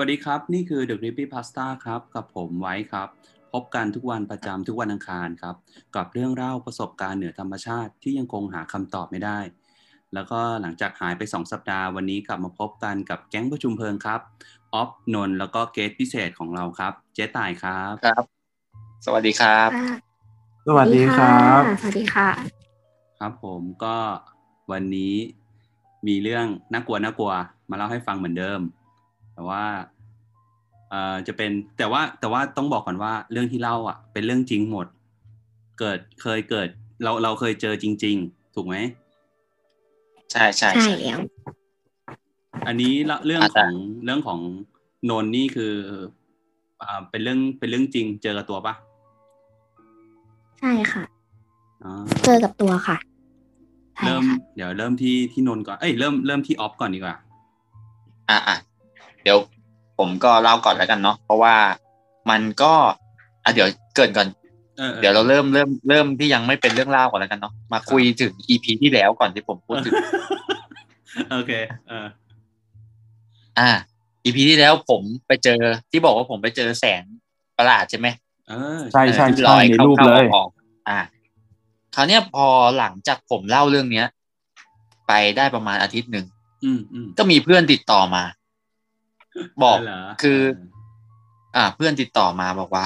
สวัสดีครับ นี่คือ The Creepy Pasta ครับ กับผมไว้ครับ พบกันทุกวันประจำทุกวันอังคารครับ กับเรื่องเล่าประสบการณ์เหนือธรรมชาติที่ยังคงหาคำตอบไม่ได้ แล้วก็หลังจากหายไป 2 สัปดาห์วันนี้กลับมาพบกันกับแก๊งประชุมเพลิงครับออฟนนท์แล้วก็เกสพิเศษของเราครับ เจ๊ต่ายครับครับ สวัสดีครับค่ะสวัสดีครับ สวัสดีค่ะ ครับผมก็วันนี้มีเรื่องน่ากลัวน่ากลัว มาเล่าให้ฟังเหมือนเดิม แต่ว่าเอ่อจะเป็นแต่ว่าแต่ว่าต้องบอกก่อนว่าเรื่องที่เล่าอะ เป็นเรื่องจริงหมด เกิดเคยเกิด เราเราเคยเจอจริง ๆ ถูกไหมใช่ใช่ใช่ใช่แล้วอันนี้เล่าเรื่องอาจขจะองเรื่องของนนท์นี่คืออ่าเป็นเรื่องเป็นเรื่องจริง เจอกับตัวปะใช่ค่ะอ๋อเจอกับตัวค่ะใช่เริ่มค่ะเดี๋ยวเริ่มที่ที่นนท์ก่อน เอ้ยเริ่มเริ่มที่ออฟก่อนดีกว่า อะอะเดี๋ยวผมก็เล่าก่อนแล้วกันเนาะเพราะว่ามันก็อะเดี๋ยวเกรินก่อนเออออเดี๋ยวเราเริ่มเริ่มเริ่มที่ยังไม่เป็นเรื่องเล่าก่อนแล้วกันเนาะมาคุยถึงอีพีที่แล้วก่อนที่ผมพูดถึงโอเคเอออ่าอีพีที่แล้วผมไปเจอที่บอกว่าผมไปเจอแสงประหลาดใช่ไหมเออใช่ใช่ที่ใช่ในรูปเลยข้าๆออกๆอ่าคราวเนี้ยพอหลังจากผมเล่าเรื่องเนี้ย ไปได้ประมาณอาทิตย์หนึ่งอืมอืมก็มีเพื่อนติดต่อมา บอกเหรคือ อ่า เพื่อนติดต่อมาบอกว่า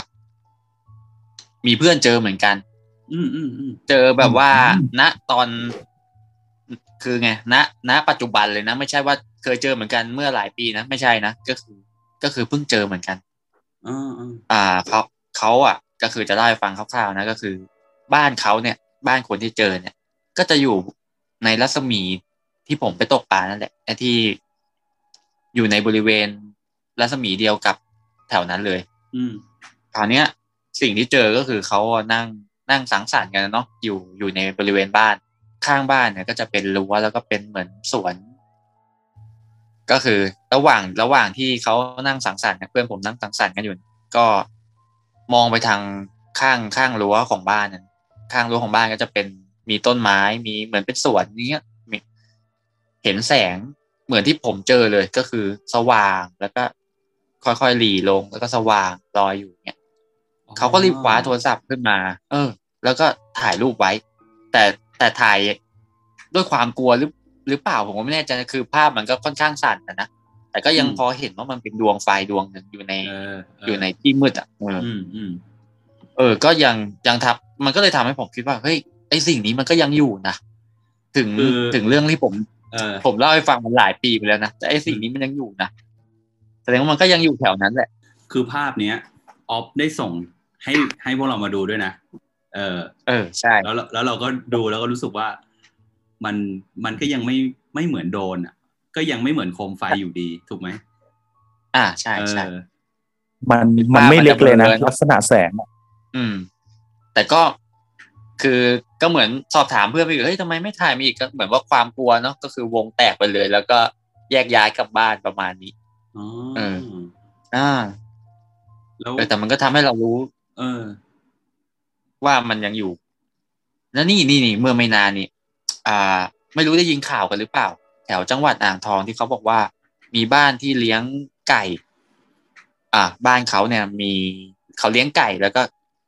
มีเพื่อนเจอเหมือนกัน อืมอืมอืมเจอแบบว่าอืมณตอน คือไงณณปัจจุบันเลยนะ ไม่ใช่ว่าเคยเจอเหมือนกันเมื่อหลายปีนะไม่ใช่นะก็คือ ก็คือเพิ่งเจอเหมือนกันอ่าอ่าอ่าเขาเขาอะ ก็คือจะเล่าให้ฟังคร่าวๆนะก็คือ บ้านเขาเนี่ย บ้านคนที่เจอเนี่ย ก็จะอยู่ในรัศมีที่ผมไปตกปลานั่นแหละไอ้ที่ อยู่ในบริเวณรัศมีเดียวกับแถวนั้นเลย อืมคราวเนี้ย สิ่งที่เจอก็คือเขานั่งนั่งสังสรรค์กันเนาะอยู่อยู่ในบริเวณบ้าน ข้างบ้านเนี่ย ก็จะเป็นรั้วแล้วก็เป็นเหมือนสวน ก็คือระหว่างระหว่างที่เขานั่งสังสรรค์เนี่ยเพื่อนผมนั่งสังสรรค์กันอยู่ ก็มองไปทางข้างข้างรั้วของบ้านน่ะข้างรั้วของบ้านก็จะเป็นมีต้นไม้มีเหมือนเป็นสวนนี้ยมีเห็นแสง เหมือนที่ผมเจอเลยก็คือสว่างแล้วก็ค่อยๆหลีลงแล้วก็สว่างลอยอยู่เนี่ยเขาก็รีบคว้าโทรศัพท์ขึ้นมา เออ แล้วก็ถ่ายรูปไว้ แต่แต่ถ่ายด้วยความกลัวหรือหรือเปล่าผมก็ไม่แน่ใจคือภาพมันก็ค่อนข้างสั่นนะนะแต่ก็ยังพอเห็นว่ามันเป็นดวงไฟดวงหนึ่งอยู่ในเออเอยู่ในที่มืดอะเอออืมอืมเออ ก็ยังยังทับ มันก็เลยทำให้ผมคิดว่าเฮ้ยไอสิ่งนี้มันก็ยังอยู่นะถึงถึงเรื่องที่ผมเออ ผมเล่าให้ฟังมันหลายปีไปแล้วนะแต่ไอสิ่งนี้มันยังอยู่นะแสดงว่ามันก็ยังอยู่แถวนั้นแหละ คือภาพเนี้ยออฟได้ส่งให้ให้พวกเรามาดูด้วยนะ เออ เออใช่ แล้วเราแล้วเราก็ดูแล้วก็รู้สึกว่า มันมันก็ยังไม่ไม่เหมือนโดรนอะ ก็ยังไม่เหมือนโคมไฟอยู่ดีถูกไหมอ่าใช่เอใช่อมันมันไม่เล็กเลยนะมันจะเบลอลักษณะแสงอะอืม แต่ก็คือ ก็เหมือนสอบถามเพื่อนไปอีกเฮ้ยทำไมไม่ถ่ายมาอีกก็เหมือนว่าความกลัวเนาะก็คือวงแตกไปเลย แล้วก็แยกย้ายกลับบ้านประมาณนี้อ๋อเอออ่าแล้วเออแต่มันก็ทำให้เรารู้ เออ ว่ามันยังอยู่ แล้วนี่นี่นี่เมื่อไม่นานนี่อ่า ไม่รู้ได้ยินข่าวกันหรือเปล่า แถวจังหวัดอ่างทองที่เขาบอกว่า มีบ้านที่เลี้ยงไก่ อ่า บ้านเขาเนี่ย มีเขาเลี้ยงไก่แล้วก็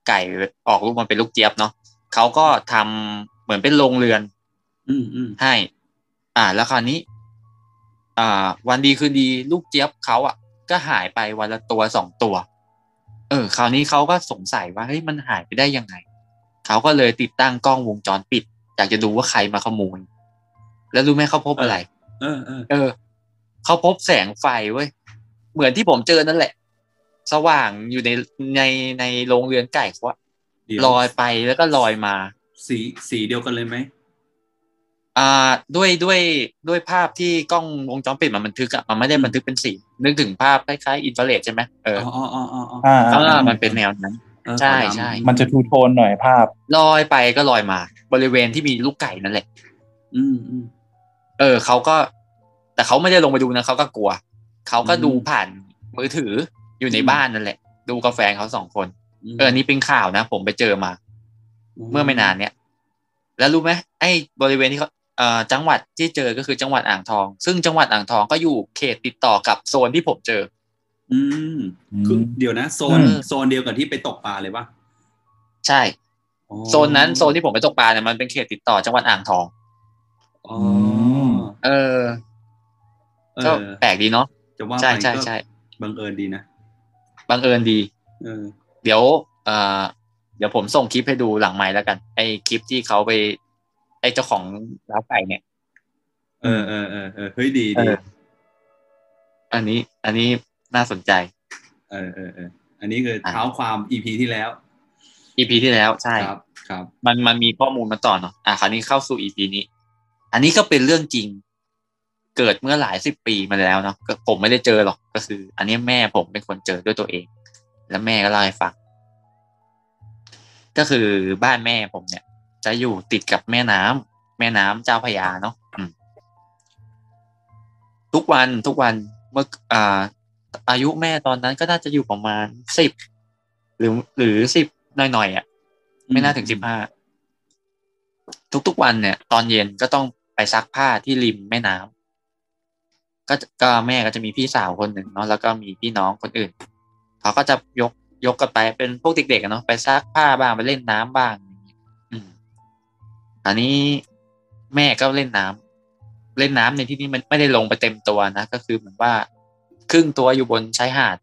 ไก่ออกลูกมาเป็นลูกเจี๊ยบเนาะ เขาก็ทำเหมือนเป็นโรงเรือน อืมอืมให้ อ่า แล้วคราวนี้ อ่า วันดีคืนดีลูกเจี๊ยบเขาอะ ก็หายไปวันละตัวสองตัว เออ คราวนี้เขาก็สงสัยว่าเฮ้ยมันหายไปได้ยังไงเขาก็เลยติดตั้งกล้องวงจรปิดอยากจะดูว่าใครมาขโมยแล้วรู้ไหมเขาพบอะไร เออเออเออเขาพบแสงไฟเว้ยเหมือนที่ผมเจอนั่นแหละ สว่างอยู่ในในในโรงเรือนไก่เขาอะเดี๋ยว ลอยไปแล้วก็ลอยมา สีสีเดียวกันเลยไหมอ่าด้วยด้วยด้วยภาพที่กล้องวงจรปิดมันบันทึกอะมันไม่ได้บันทึกเป็นสีนึกถึงภาพคล้ายๆอินฟราเรดใช่ไหมเอออ๋ออ๋ออ๋ออ๋ออ่าเออ่าอมันเป็นแนวนั้นเออใช่ขาวดำใช่มันจะทูโทนหน่อยภาพ ลอยไปก็ลอยมา บริเวณที่มีลูกไก่นั่นแหละ อืมอืมเออเขาก็ แต่เขาไม่ได้ลงไปดูนะเขาก็กลัวเขาก็อืมดูผ่านมือถืออยู่ในบ้านนั่นแหละ ดูกาแฟนเขาสองคนม เออนี่เป็นข่าวนะผมไปเจอมา เมื่อไม่นานเนี้ยแล้วรู้ไหมไอ้บริเวณที่เขาเอ่อจังหวัดที่เจอก็คือจังหวัดอ่างทอง ซึ่งจังหวัดอ่างทองก็อยู่เขตติดต่อกับโซนที่ผมเจอ อืมคือมเดี๋ยวนะโซนอืมโซนเดียวกับที่ไปตกปลาเลยปะใช่อ๋อโซนนั้นโซนที่ผมไปตกปลาเนี่ยมันเป็นเขตติดต่อจังหวัดอ่างทองอ๋อเออเอก็อแปลกดีเนาะจะว่าใช่ไปใช่ก็ใช่บังเอิญดีนะบังเอิญดี เออ เดี๋ยวเอ่อเดี๋ยวผมส่งคลิปให้ดูหลังไม้แล้วกัน ไอ้คลิปที่เขาไป ไอ้เจ้าของร้านไก่เนี่ย เออเออเออเออเฮ้ยดีเอดีออันนี้ อันนี้น่าสนใจ เออเออเอออันนี้คืออะเท้าความอีพีที่แล้ว EP ที่แล้วใช่ครับ ครับ มันมันมีข้อมูลมาต่อเนาะอะคราวนี้เข้าสู่ EP นี้ อันนี้ก็เป็นเรื่องจริง เกิดเมื่อหลายสิบปีมาแล้วเนาะก็ผมไม่ได้เจอหรอกก็คือ อันนี้แม่ผมเป็นคนเจอด้วยตัวเอง แล้วแม่ก็เล่าให้ฟังก็คือบ้านแม่ผมเนี่ย จะอยู่ติดกับแม่น้ำแม่น้ำเจ้าพระยาเนาะอืมทุกวันทุกวันเมื่ออ่า อายุแม่ตอนนั้นก็น่าจะอยู่ประมาณสิบหรือหรือสิบหน่อยๆอะ ไม่น่าถึงสิบห้าทุกๆวันเนี่ย ตอนเย็นก็ต้องไปซักผ้าที่ริมแม่น้ำก็ก็แม่ก็จะมีพี่สาวคนหนึ่งเนาะแล้วก็มีพี่น้องคนอื่น เขาก็จะยกยกกันไปเป็นพวกเด็กๆอะเนาะไปซักผ้าบ้างไปเล่นน้ำบ้างอย่างเงี้ยอืมอันนี้แม่ก็เล่นน้ำเล่นน้ำในที่นี้มันไม่ได้ลงไปเต็มตัวนะก็คือเหมือนว่า ครึ่งตัวอยู่บนชายหาด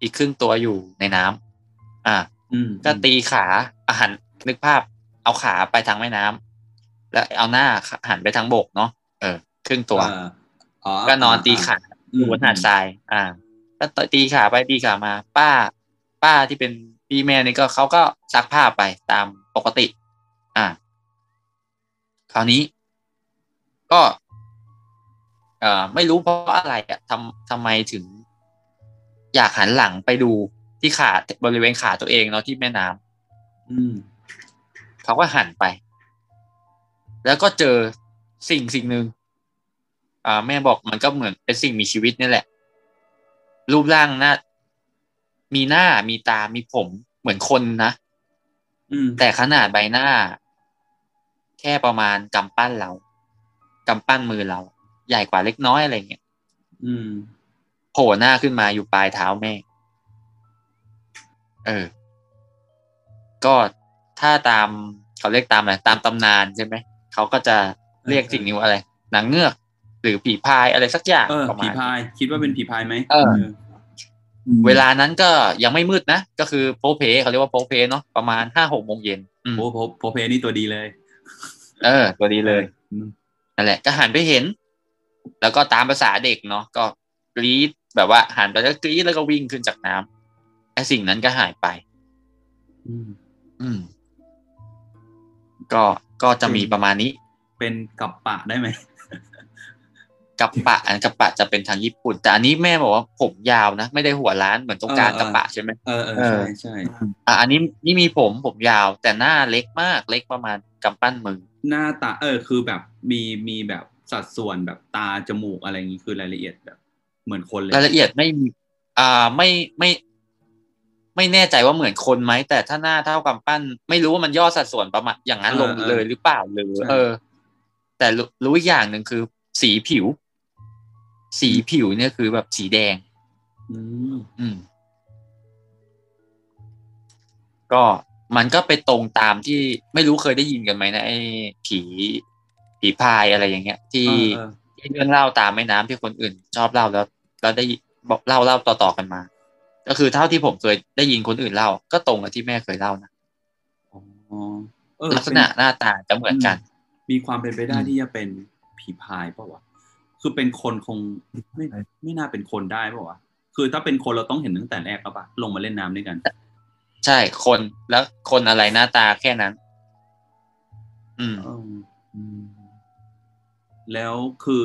อีกครึ่งตัวอยู่ในน้ำอ่า อืมก็ตีขาอาหันนึกภาพ เอาขาไปทางแม่น้ำแล้วเอาหน้าหันไปทางบกเนาะเออ ครึ่งตัวเอออ๋อก็นอนตีขาอืมอยู่บนหาดทราย อ่า ก็ตีขาไปตีขามา ป้า ป้าที่เป็นพี่แม่นี่ก็เขาก็ซักผ้าไปตามปกติ อ่า คราวนี้ ก็ เอ่อ ไม่รู้เพราะอะไรอะทำทำไมถึง อยากหันหลังไปดูที่ขาบริเวณขาตัวเองเนาะที่แม่น้ำอืมเขาก็หันไป แล้วก็เจอสิ่งสิ่งหนึ่งอ่า แม่บอกมันก็เหมือนเป็นสิ่งมีชีวิตนี่แหละ รูปร่างหน้ามีหน้ามีตา มีผมเหมือนคนนะอืมแต่ขนาดใบหน้า แค่ประมาณกำปั้นเรากำปั้นมือเรา ใหญ่กว่าเล็กน้อยอะไรเงี้ยอืมโผล่หน้าขึ้นมาอยู่ปลายเท้าแม่ เออ ก็ถ้าตามเขาเรียกตามอะไรตามตำนานใช่ไหมเขาก็จะเรียกสิ่งนี้ว่าอะไรนางเงือก หรือผีพายอะไรสักอย่างเออประมาผีณพายคิดว่าเป็นผีพายไหมเอออืมเวลานั้นก็ยังไม่มืดนะ ก็คือโพเพเขาเรียกว่าโพเพเนาะประมาณห้าหกโมงเย็นอืมโอ้โหโพเพนี่ตัวดีเลย เออ ตัวดีเลยอืมนั่นแหละ ก็หันไปเห็น แล้วก็ตามภาษาเด็กเนาะก็กรี๊ดแบบว่าหันไปแล้วกรี๊ดแล้วก็วิ่งขึ้นจากน้ำไอ้สิ่งนั้นก็หายไป อืม อืม ก็ก็จะมีประมาณนี้ เป็นกับปะได้ไหม กับปะอันกับปะจะเป็นทางญี่ปุ่น แต่อันนี้แม่บอกว่าผมยาวนะ ไม่ได้หัวล้านเหมือนตรงกลางเออกับปะใช่ไหมเออเออเออใช่ใช่อะอันนี้นี่มีผมผมยาว แต่หน้าเล็กมากเล็กประมาณกำปั้นมือหน้าตาเออคือแบบมีมีแบบสัดส่วนแบบตาจมูกอะไรอย่างงี้คือรายละเอียดแบบ เหมือนคนเลยรายละเอียดไม่มีอ่าไม่ไม่ ไม่แน่ใจว่าเหมือนคนไหมแต่ถ้าหน้าเท่ากำปั้น ไม่รู้ว่ามันย่อสัดส่วนประมาณอย่างนั้นเออลงเออเลยหรือเปล่าหรือใช่เออ แต่รู้รู้อีกอย่างหนึ่งคือสีผิว สีผิวเนี่ยคือแบบสีแดง อืมอืม ก็มันก็ไปตรงตามที่ไม่รู้เคยได้ยินกันไหมนะไอ้ผีผีพายอะไรอย่างเงี้ย ที่เออที่เรื่องเล่าตามแม่น้ำที่คนอื่น ชอบเล่าแล้วแล้วได้บอกเล่าเล่าต่อๆกันมา ก็คือเท่าที่ผมเคยได้ยินคนอื่นเล่า ก็ตรงกับที่แม่เคยเล่านะอ๋อเออลักษณะหน้าตาจะเหมือนกัน มีความเป็นไปได้อืมที่จะเป็นผีพายเปล่าวะ คือเป็นคนคงไม่ไม่น่าเป็นคนได้เปล่าวะคือถ้าเป็นคนเราต้องเห็นตั้งแต่แรกแล้วปะลงมาเล่นน้ำด้วยกัน ใช่คนแล้วคนอะไรหน้าตาแค่นั้น อืมเอออืมแล้วคือ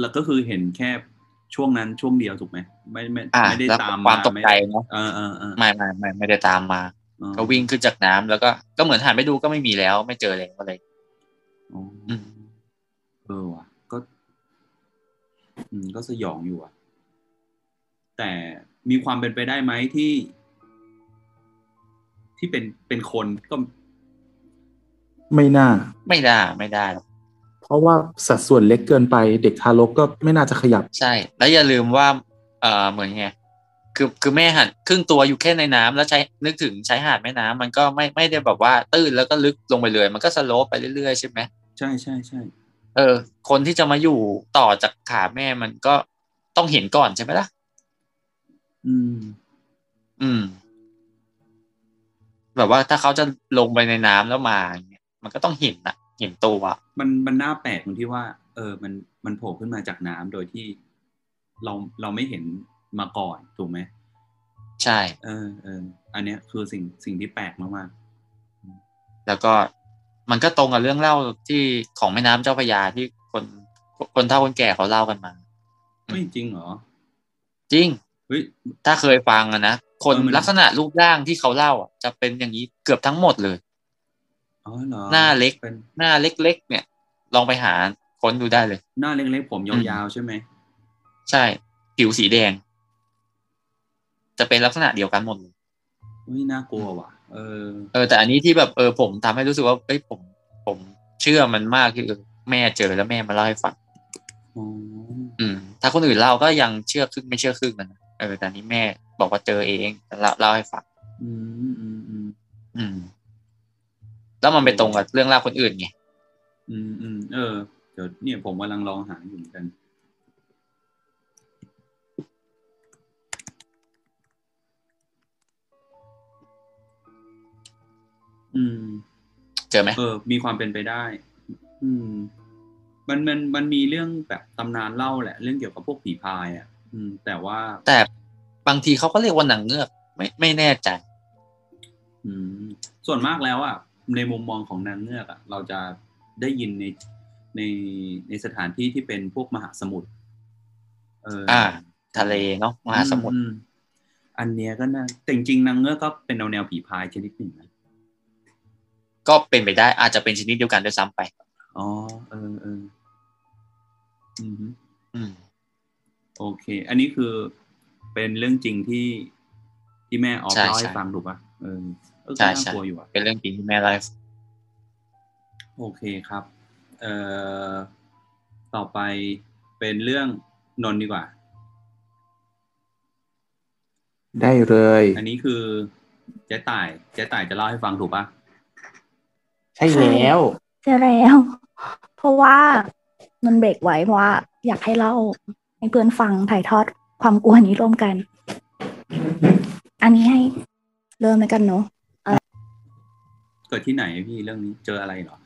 แล้วก็คือเห็นแค่ช่วงนั้นช่วงเดียวถูกไหมไม่ไม่อ่าไม่ได้แล้วตามความตกใจไเนาะเออเออเออไม่ไม่ไม่ไม่ได้ตามมาเออก็วิ่งขึ้นจากน้ำแล้วก็ก็เหมือนหันไปดูก็ไม่มีแล้ว ไม่เจอแล้วอะไรอ๋อออืมเออว่ะก็ อืมก็สยองอยู่อะแต่มีความเป็นไปได้ไหมที่ ที่เป็นเป็นคนก็ ไม่น่า ไม่ได้ไม่ได้หรอกเพราะว่าสัดส่วนเล็กเกินไปเด็กทารกก็ไม่น่าจะขยับ ใช่ แล้วอย่าลืมว่า เอ่อเหมือนไงคือคือแม่หันครึ่งตัวอยู่แค่ในน้ำแล้วใช้นึกถึงใช้หาดแม่น้ำมันก็ไม่ไม่ได้แบบว่า ตื้นแล้วก็ลึกลงไปเลย มันก็สโลปไปเรื่อยๆใช่ไหมใช่ใช่ใช่ เออ คนที่จะมาอยู่ต่อจากขาแม่มันก็ต้องเห็นก่อนใช่ไหมล่ะ อืม อืม แบบว่าถ้าเขาจะลงไปในน้ำแล้วมาอย่างเงี้ยมันก็ต้องเห็นอะเห็นตัวมันมันน่าแปลกตรงที่ว่า เออ มันมันโผล่ขึ้นมาจากน้ำโดยที่เราเราไม่เห็นมาก่อนถูกไหมใช่ เออเอออันเนี้ยคือสิ่งสิ่งที่แปลกมากแล้วก็ มันก็ตรงกับเรื่องเล่าที่ของแม่น้ำเจ้าพระยาที่คนคนเฒ่าคนแก่เขาเล่ากันมาๆไม่จริงเหรอ จริงเฮ้ยถ้าเคยฟังอะนะคนเออมันลักษณะรูปร่างที่เขาเล่าอะ จะเป็นอย่างนี้เกือบทั้งหมดเลยอ๋อเหรอหน้าเล็กเป็นหน้าเล็กๆเนี่ย ลองไปหาค้นดูได้เลย หน้าเล็กๆผมยาวๆใช่ไหมใช่ผิวสีแดง จะเป็นลักษณะเดียวกันหมดเลยเฮ้ยน่ากลัวว่ะ เออ เออ แต่อันนี้ที่แบบเออผมทำให้รู้สึกว่าเอ้ยผม ผมเชื่อมันมากคือแม่เจอแล้วแม่มาเล่าให้ฟังอ๋ออืม ถ้าคนอื่นเล่าก็ยังเชื่อครึ่งไม่เชื่อครึ่งนะเออแต่อันนี้แม่บอกว่าเจอเองเล่าเล่าให้ฟังอืมอืมอืมอืม แล้วมันไปตรงกับเรื่องเล่าคนอื่นไงอืมอืมเออเดี๋ยวเนี่ยผมกำลังลองหาอยู่เหมือนกัน อืม เจอไหมเออ มีความเป็นไปได้ อืม มันมันมันมีเรื่องแบบตำนานเล่าแหละ เรื่องเกี่ยวกับพวกผีพายอะ อืม แต่ว่าแต่บางทีเขาก็เรียกว่าหนังเงือก ไม่ไม่แน่ใจ อืม ส่วนมากแล้วอะในมุมมองของนางเงือกอะ เราจะได้ยินในในในสถานที่ที่เป็นพวกมหาสมุทรเออออ่า ทะเลเนาะมหาสมุทรอือือันเนี้ยก็น่าแต่จริงๆนางเงือกก็เป็นแนวแนวผีพายชนิดหนึ่งนะ ก็เป็นไปได้อาจจะเป็นชนิดเดียวกันด้วยซ้ำไป อ๋อ เออเอออืมฮึอืมโอเค อันนี้คือเป็นเรื่องจริงที่ที่แม่ออฟใช่เล่าให้ใช่ฟังถูกปะเออเออใช่ก็น่าใช่กลัวอยู่อะเป็นเรื่องจริงที่แม่เล่าให้ฟังโอเคครับ เอ่อ ต่อไปเป็นเรื่องนนท์ดีกว่า ได้เลย อันนี้คือเจ๊ต่ายเจ๊ต่ายจะเล่าให้ฟังถูกปะใช่แล้วใช่แล้ว เพราะว่ามันเบรกไว้เพราะว่า อยากให้เล่าให้เพื่อนฟังถ่ายทอดความกลัวนี้ร่วมกัน อันนี้ให้เริ่มแล้วกันเนาะเกิดที่ไหนพี่เรื่องนี้เจออะไรเหรอ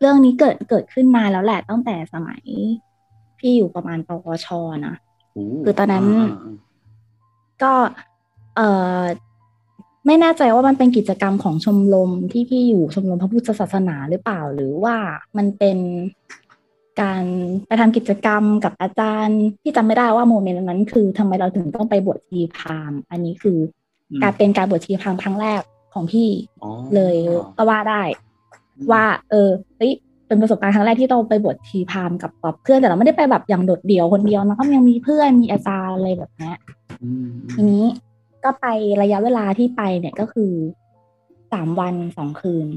เรื่องนี้เกิดเกิดขึ้นมาแล้วแหละตั้งแต่สมัย พี่อยู่ประมาณปวชนะโอ้คือตอนนั้นาอ่าก็ เออ ไม่แน่ใจว่ามันเป็นกิจกรรมของชมรมที่พี่อยู่ชมรมพระพุทธศาสนาหรือเปล่า หรือว่ามันเป็นการไปทำกิจกรรมกับอาจารย์ที่จำไม่ได้ว่าโมเมนต์นั้น คือทำไมเราถึงต้องไปบวชชีพราหมณ์อันนี้คืออืมการเป็นการบวชชีพราหมณ์ครั้งแรกของพี่อ๋อเลยก็ว่าได้ ว่า เออเฮ้ยเป็นประสบการณ์ครั้งแรกที่เราไปบวชชีพราหมณ์กับกับเพื่อนแต่เราไม่ได้ไปแบบอย่างโดดเดี่ยวคนเดียวนะก็ยังมีเพื่อนมีอาจารย์อะไรแบบเนี้ยอืมทีนี้ ก็ไประยะเวลาที่ไปเนี่ยก็คือสามวันสองคืน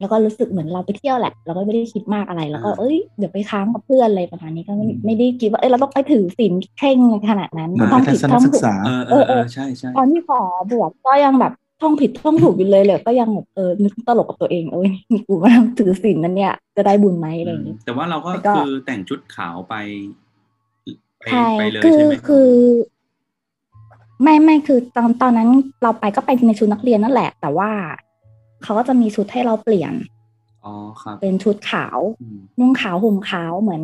แล้วก็รู้สึกเหมือนเราไปเที่ยวแหละ เราก็ไม่ได้คิดมากอะไร แล้วก็เอ้ยเดี๋ยวไปค้างกับเพื่อนอะไรประมาณนี้ก็ไม่ไม่ได้คิดว่าเอ้ยเราต้องไปถือศีลเคร่งขนาดนั้นเหมือนท่องไปทัผิดศนท่องศึถูกกษาเออเออเออใช่ใช่ตอนที่ขอบวชก็ยังแบบท่องผิดท่องถูกอยู่เลยเลยก็ยังแบบเออนึกตลกกับตัวเองเอ้ยนี่กูมาทำถือศีลนั้นเนี่ย จะได้บุญไหมอะไรอย่างนี้แต่ว่าเราก็แล้วก็คือแต่งชุดขาวไปไปใช่ไปเลยคือใช่ไหมคือ ไม่ไม่คือตอนตอนนั้นเราไปก็ไปในชุดนักเรียนนั่นแหละ แต่ว่าเขาก็จะมีชุดให้เราเปลี่ยนอ๋อครับเป็นชุดขาวอืมนุ่งขาวห่มขาวเหมือน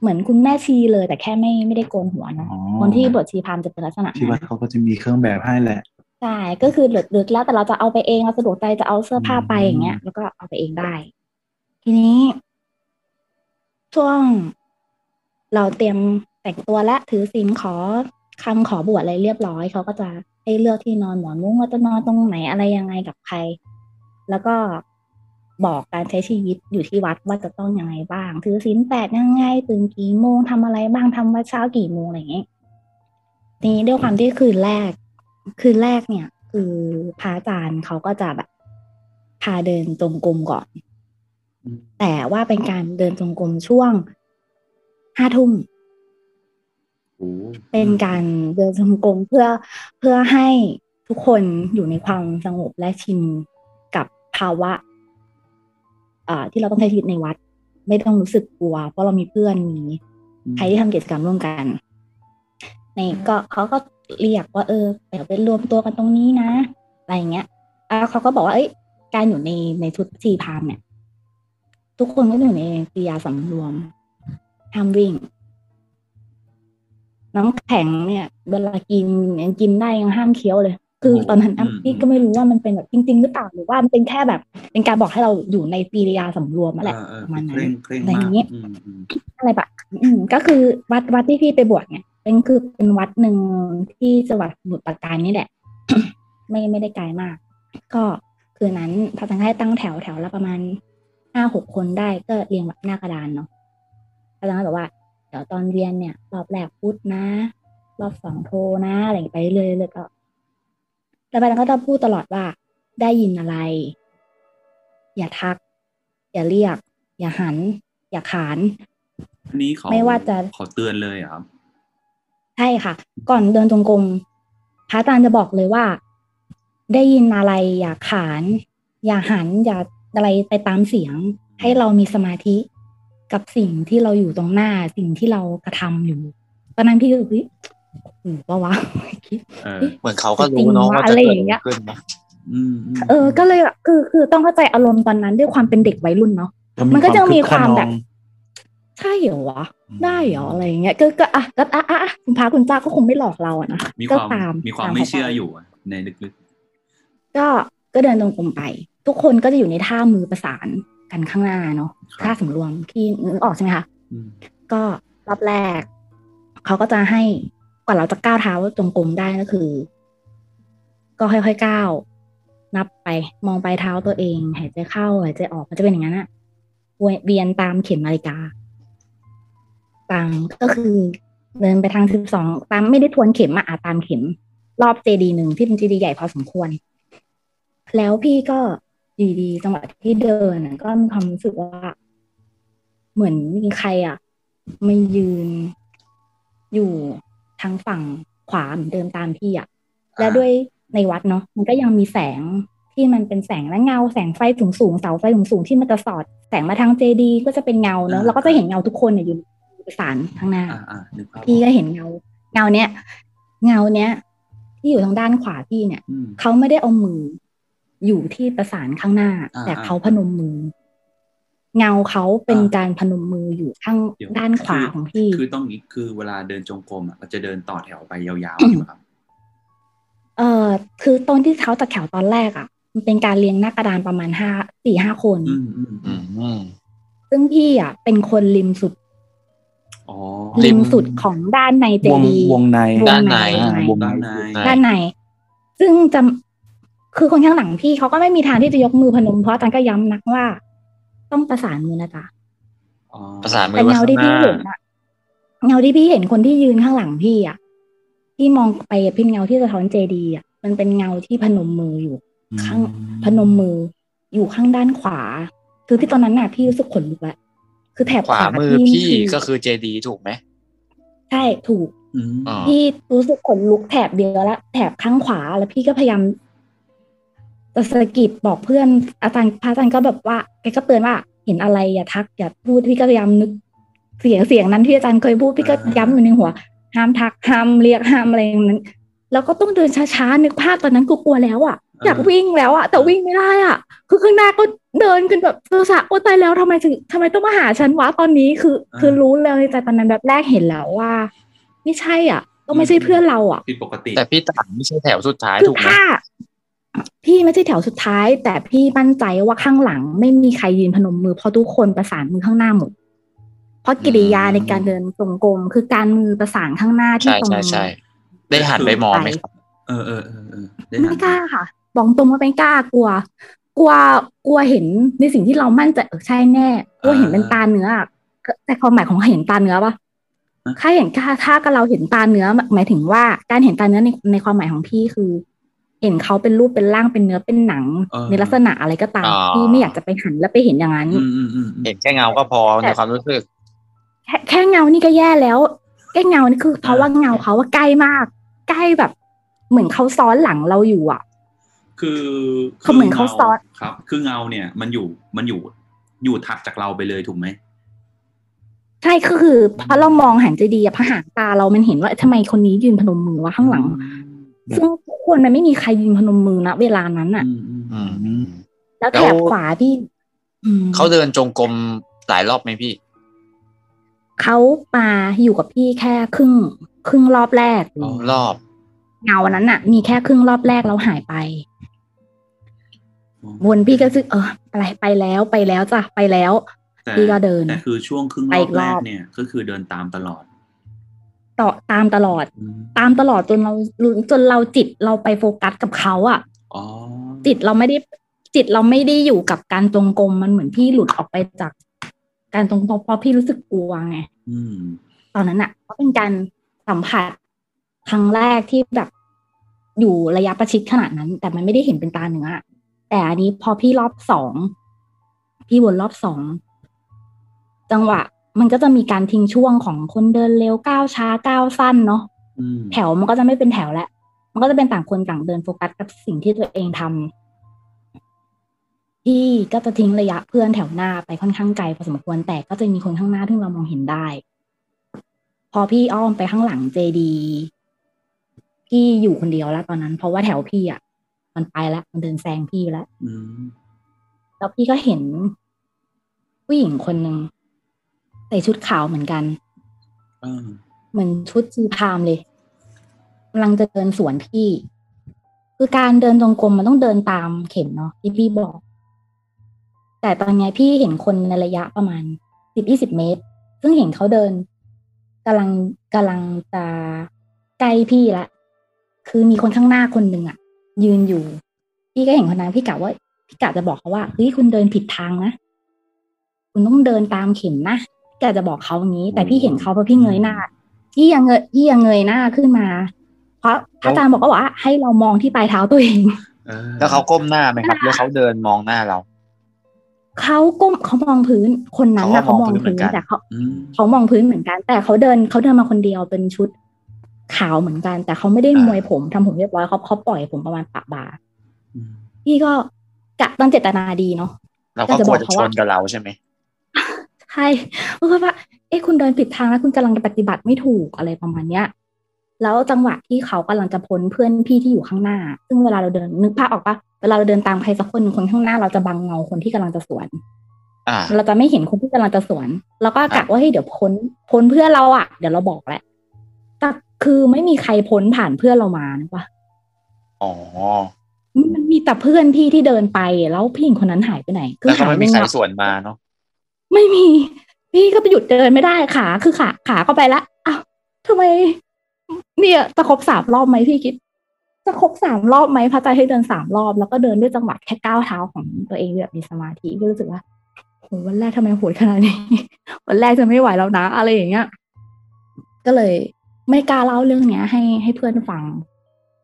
เหมือนคุณแม่ชีเลย แต่แค่ไม่ไม่ได้โกนหัวเนอะอ๋อคนที่บวชชีพราหมณ์จะเป็นลักษณะที่วันั้ดนเขาก็จะมีเครื่องแบบให้แหละใช่ก็คือเหลือเหลือแล้วแต่เราจะเอาไปเองเราสะดวกใจจะเอาเสื้อผ้าไปอืมอย่างเงี้ย แล้วก็เอาไปเองได้ ทีนี้ ช่วงเราเตรียมแต่งตัวและถือศีลขอ คำขอบวชอะไรเรียบร้อยเขาก็จะให้เลือกที่นอนหมอนมุ้งว่าจะนอนตรงไหนอะไรยังไงกับใคร แล้วก็บอกการใช้ชีวิตอยู่ที่วัดว่าจะต้องยังไงบ้าง ถือศีลแปดยังไงตื่นกี่โมงทำอะไรบ้างทำวัดเช้ากี่โมงอะไรอย่างเงี้ยทีนี้ด้วยความที่คืนแรก คืนแรกเนี่ย คือพระอาจารย์เขาก็จะแบบพาเดินจงกรมก่อนอืมแต่ว่าเป็นการเดินจงกรมช่วงห้าทุ่มโอ้ เป็นการเดินจงกรมเพื่อเพื่อให้ทุกคนอยู่ในความสงบและชินกับภาวะอ่าที่เราต้องใช้ชีวิตในวัด ไม่ต้องรู้สึกกลัว เพราะเรามีเพื่อนมีใครที่ทำกิจกรรมร่วมกันในก็เขาก็เรียกว่า เออเดี๋ยวไปรวมตัวกันตรงนี้นะ อะไรอย่างเงี้ยแล้วเขาก็บอกว่าเอ้ย การอยู่ในในชุดชีพรามเนี่ย ทุกคนก็อยู่ในกิริยาสำรวมห้ามวิ่ง น้ำแข็งเนี่ยเวลากินยังกินได้ยังห้ามเคี้ยวเลย คือตอนนั้นอะพี่ก็ไม่รู้ว่ามันเป็นแบบจริง ๆ หรือเปล่าหรือว่ามันเป็นแค่แบบ เป็นการบอกให้เราอยู่ในกิริยาสำรวมนั่นแหละเออเออประมาณนั้เคนร่งเคร่งอะไรอมาย่ากงงี้อืมอืมอะไรแบบอืมก็คือวัดวัดที่พี่ไปบวชเนี่ยเป็นคือเป็นวัดหนึ่งที่จังหวัดสมุทรปราการนี่แหละ ไม่ไม่ได้ไกลมาก ก็คืนนั้นพระสังฆให้ตั้งแถวแถวละประมาณห้าหกคนได้ก็เรียงแบบหน้ากระดานเนาะพระสังฆบอกว่า เดี๋ยวตอนเรียนเนี่ย รอบแรกพุทธนะ รอบสองโทนะอะไรอย่างเงี้ยไปเรื่อยๆเลยก็แล้วพระสังฆก็จะพูดตลอดว่า ได้ยินอะไร อย่าทัก อย่าเรียก อย่าหัน อย่าขานอันนี้เขาไม่ว่าจะขอเตือนเลยเหรอครับใช่ค่ะ ก่อนเดินจงกรมพระอาจารย์จะบอกเลยว่า ได้ยินอะไร อย่าขาน อย่าหัน อย่าอะไรไปตามเสียง ให้เรามีสมาธิ กับสิ่งที่เราอยู่ตรงหน้าสิ่งที่เรากระทำอยู่ ตอนนั้นพี่ก็รู้สึกเฮ้ยหรือว่าวะคิดเออเหมือนเขาก็รู้เนาะว่าจะอะไรเกิอดย่างเงี้ยขึ้นนะอืมมเออ ก็เลยแบบคือคือต้องเข้าใจอารมณ์ตอนนั้นด้วยความเป็นเด็กวัยรุ่นเนาะแล้วมันก็จะมีความนองแบบใช่เหรอวะได้เหรออะไรอย่างเงี้ยก็ก็อะก็อะอะอะคุณพระคุณเจ้าก็คงไม่หลอกเราอะนะมีคก็วามตามมีความตไม่ขาปเชื่ออยู่อะในลึกก็ก็เดินตรงกลมไป ทุกคนก็จะอยู่ในท่ามือประสาน กันข้างหน้าเนาะครับท่าสำรวมที่นึกออกใช่ไหมคะๆอืมก็รอบแรก เขาก็จะให้ก่อนเราจะก้าวเท้าตรงกลมได้ก็คือ ก็ค่อยๆก้าวนับไปมองไปลายเท้าตัวเองหายใจเข้าหายใจออกมันจะเป็นอย่างนั้นอะเวียนตามเข็มนาฬิกาตามก็คือเดินไปทางสิบสองตามไม่ได้ทวนเข็มอะอะตามเข็ม รอบเจดีหนึ่งที่เป็นเจดีใหญ่พอสมควร แล้วพี่ก็อยู่ ดีๆจังหวะที่เดินน่ะก็มีความรู้สึกว่า เหมือนมีใครอะมายืนอยู่ทางฝั่งขวาเหมือนเดิมตามพี่อะ และด้วยในวัดเนาะมันก็ยังมีแสงที่มันเป็นแสงและเงาแสงไฟสูงสูงๆเสาไฟสูงสูงๆที่มันจะสอด แสงมาทางเจดี ก็จะเป็นเงาเนาะเราก็จะเห็นเงาทุกคนเนี่ยอยู่ในสารข้างหน้าอ่าอ่านึกภาพพี่อก็อกเห็นเงา เงาเนี้ยเงาเนี้ยที่อยู่ทางด้านขวาพี่เนี่ยอืมเขาไม่ได้เอามือ อยู่ที่ประสานข้างหน้าอ่าแต่เขาพนมมือ เงาเขาเป็นอ่าการพนมมืออยู่ข้างเดี๋ยวด้านขวาคือของพี่ คือต้องนี้คือเวลาเดินจงกรมอะเราจะเดินต่อแถวไปยาวๆใช่ไหมครับ เอ่อคือตอนที่เขาตะแถวตอนแรกอะ มันเป็นการเรียงหน้ากระดานประมาณห้าสี่ห้าคนอืมอืมอือืมมอืมซึ่งพี่อะ เป็นคนริมสุดอ๋อริริมมสุดของด้านในเจวงดีย์วงในวงด้านในวงในวงในด้านในด้านใน ซึ่งจะ คือคนข้างหลังพี่เขาก็ไม่มีทางที่จะยกมือพนมเพราะอาจารย์ก็ย้ำนักว่า ต้องประสานมือนะจ๊ะอ๋อประสานมืแต่อไว้เงาข้างที่หพี่น้าเห็นอะเงาที่พี่เห็นคนที่ยืนข้างหลังพี่อะที่มองไปอะเป็นเงาที่สะท้อนเจดีย์อะมันเป็นเงาที่พนมมืออยู่ ข้างพนมมือ อยู่ข้างด้านขวา คือที่ตอนนั้นน่ะพี่รู้สึกขนลุกแล้วคือแถบขวามือนี่พี่คือก็คือเจดีถูกไหมใช่ถูกอืมอ๋อพี่รู้สึกขนลุกแถบเดียวแล้วแถบข้างขวาแล้วพี่ก็พยายาม จะสะกิดบอกเพื่อนอาจารย์พระอาจารย์ก็แบบว่าแกก็เตือนว่าเห็นอะไรอย่าทักอย่าพูดพี่ก็พยายามนึกเสียงเสียงนั้นที่อาจารย์เคยพูดพี่ก็ย้ำอยู่ในหัว ห้ามทักห้ามเรียกห้ามอะไรอย่างนั้นแล้วก็ต้องเดินช้าๆนึกภาพตอนนั้นกูกลัวแล้วอะอยากวิ่งแล้วอะแต่วิ่งไม่ได้อะ คือข้างหน้าก็เดินกันแบบเซอร์สะโอ้ตายแล้วทำไมถึงทำไมต้องมาหาฉันวะตอนนี้คือ คือรู้เลยในใจตอนนั้นแบบแรกเห็นแล้วว่า ไม่ใช่อะก็ไม่ใช่เพื่อนเราอะผิดปกติ แต่พี่ต่างไม่ใช่แถวสุดท้ายคือถูกไหมถ้า พี่ไม่ใช่แถวสุดท้าย แต่พี่มั่นใจว่าข้างหลังไม่มีใครยืนพนมมือเพราะทุกคนประสานมือข้างหน้าหมดเพราะกิริยาในการเดินตรงกลมคือการมือประสานข้างหน้าที่ใช่ตรงใช่ใช่ได้หันไปมองไหมครับเออเออเออเออได้ไม่หันกล้าค่ะบอกตรงว่าไม่กล้ากลัว กลัวกลัวเห็นในสิ่งที่เรามั่นใจเออใช่แน่กลัวเห็นเป็นตาเนื้ออะแต่ความหมายของเห็นตาเนื้อปะถ้าเห็นถ้าถ้ากับเราเห็นตาเนื้อหมายถึงว่าการเห็นตาเนื้อในในความหมายของพี่คือ เห็นเขาเป็นรูปเป็นร่างเป็นเนื้อเป็นหนังในลักษณะอะไรก็ตามพี่ไม่อยากจะไปหันแล้วไปเห็นอย่างนั้นอืมอืมอืมอืมเห็นแค่เงาก็พอในความรู้สึก แค่แค่เงานี่ก็แย่แล้วใกล้เงานี่คือ เพราะว่าเงาเขาว่าใกล้มาก ใกล้แบบ เหมือนเขาซ้อนหลังเราอยู่อะ คือเขาเหมือนเขาซ้อนครับ คือเงาเนี่ย มันอยู่มันอยู่อยู่ถัดจากเราไปเลยถูกไหมใช่ก็คือเพราะเรามองหันใจดีอะพอหางตาเรามันเห็นว่าทำไมคนนี้ยืนพนมมือวะข้างหลัง ซึ่งทุกคนมันไม่มีใครยืนพนมมือนะเวลานั้นอะอืมอืมอืมแล้วแถบขวาพี่อืมเขาเดินจงกรมหลายรอบไหมพี่ เขามาอยู่กับพี่แค่ครึ่ง ครึ่งรอบแรกอ๋อรอบ เงานั้นน่ะ มีแค่ครึ่งรอบแรกแล้วหายไป วนพี่ก็ซึกเอออะไรไปแล้วไปแล้วจ้ะไปแล้วแต่พี่ก็เดินแต่คือช่วงครึ่งไปรออีบกรแรอกบเนี่ย ก็คือเดินตามตลอด ต่อตามตลอดอืมตามตลอดจนเราจนเราจิตเราไปโฟกัสกับเขาอะอ๋อจิตเราไม่ได้จิตเราไม่ได้อยู่กับการตรงกลมมันเหมือนพี่หลุดออกไปจาก การตรงกลมเพราะพี่รู้สึกกลัวไงอืมตอนนั้นอะก็เป็นการสัมผัสครั้งแรกที่แบบอยู่ระยะประชิดขนาดนั้น แต่มันไม่ได้เห็นเป็นตาเนื้ออะแต่อันนี้พอพี่รอบสอง พี่วนรอบสอง จังหวะ มันก็จะมีการทิ้งช่วงของคนเดินเร็วก้าวช้าก้าวสั้นเนาะอืมแถวมันก็จะไม่เป็นแถวแล้วมันก็จะเป็นต่างคนต่างเดินโฟกัสกับสิ่งที่ตัวเองทำพี่ก็จะทิ้งระยะเพื่อนแถวหน้าไปค่อนข้างไกลพอสมควรแต่ก็จะมีคนข้างหน้าที่เรามองเห็นได้ พอพี่อ้อมไปข้างหลังเจดีพี่อยู่คนเดียวแล้วตอนนั้น เพราะว่าแถวพี่อะ มันไปแล้ว มันเดินแซงพี่แล้วอืมแล้วพี่ก็เห็นผู้หญิงคนหนึ่ง ใส่ชุดขาวเหมือนกันเออเหมือนชุดจีพรามเลยกำลังจะเดินสวนพี่ คือการเดินตรงกลมมันต้องเดินตามเข็มเนาะที่พี่บอก แต่ตอนเนี้ยพี่เห็นคนในระยะประมาณสิบยี่สิบเมตร ซึ่งเห็นเขาเดินกำลังกำลังจะใกล้พี่ละ คือมีคนข้างหน้าคนหนึ่งอะยืนอยู่ พี่ก็เห็นคนนั้นพี่กะว่าพี่กะจะบอกเขาว่าเฮ้ยคุณเดินผิดทางนะ คุณต้องเดินตามเข็มนะ พี่กะจะบอกเขาอย่างนี้ แต่พี่เห็นเขาเพราะพี่เงยหน้าพี่ยังเงยพี่ยังเงยหน้าขึ้นมา เพราะพระอาจารย์บอกว่าให้เรามองที่ปลายเท้าตัวเองเออแล้วเขาก้มหน้าไหมครับหรือเขาเดินมองหน้าเราเขาก้มเขามองพื้นคนนั้นนะเขาเขาก็มมอองงพื้นเหมืพื้อนนกันแต่เขาอืมเขามองพื้นเหมือนกัน แต่เขาเดินเขาเดินมาคนเดียวเป็นชุดขาวเหมือนกัน แต่เขาไม่ได้มวยผมทำผมเรียบร้อยเขาเขาปล่อยผมประมาณปะบ่าอืมพี่ก็กะตั้งเจตนาดีเนาะเราก็กลัวจะชนกับเราใช่ไหม ใช่เพราะว่า เอ๊ะคุณเดินผิดทางแล้วคุณกำลังปฏิบัติไม่ถูกอะไรประมาณเนี้ยแล้วจังหวะที่เขากำลังจะพ้นเพื่อนพี่ที่อยู่ข้างหน้า ซึ่งเวลาเราเดินนึกภาพออกปะเวลาเราเดินตามใครสักคนหนึ่งคนข้างหน้าเราจะบังเงาคนที่กำลังจะสวนอ่าเราจะไม่เห็นคนที่กำลังจะสวน แล้วก็กะว่าเฮ้ยเดี๋ยวพ้นพ้นเพื่อนเราอะ เดี๋ยวเราบอกแหละแต่คือไม่มีใครพ้นผ่านเพื่อนเรามานะปะอ๋อ มันมีแต่เพื่อนพี่ที่เดินไปแล้วพี่หญิงคนนั้นหายไปไหนแล้วก็หาไม่ยมีปใครเงาสวนมาเนาะ ไม่มี พี่ก็ไปหยุดเดินไม่ได้ขาคือขาขาเข้าไปแล้วอ้าวทำไม เนี่ยจะครบสามรอบไหมพี่คิดจะครบสามรอบไหมพระอาจารย์ให้เดินสามรอบ แล้วก็เดินด้วยจังหวะแค่ก้าวเท้าของตัวเองแบบมีสมาธิก็รู้สึกว่าโหวันแรกทำไมโหดขนาดนี้ วันแรกจะไม่ไหวแล้วนะ อะไรอย่างเงี้ยก็เลยไม่กล้าเล่าเรื่องเนี้ย ให้ให้เพื่อนฟัง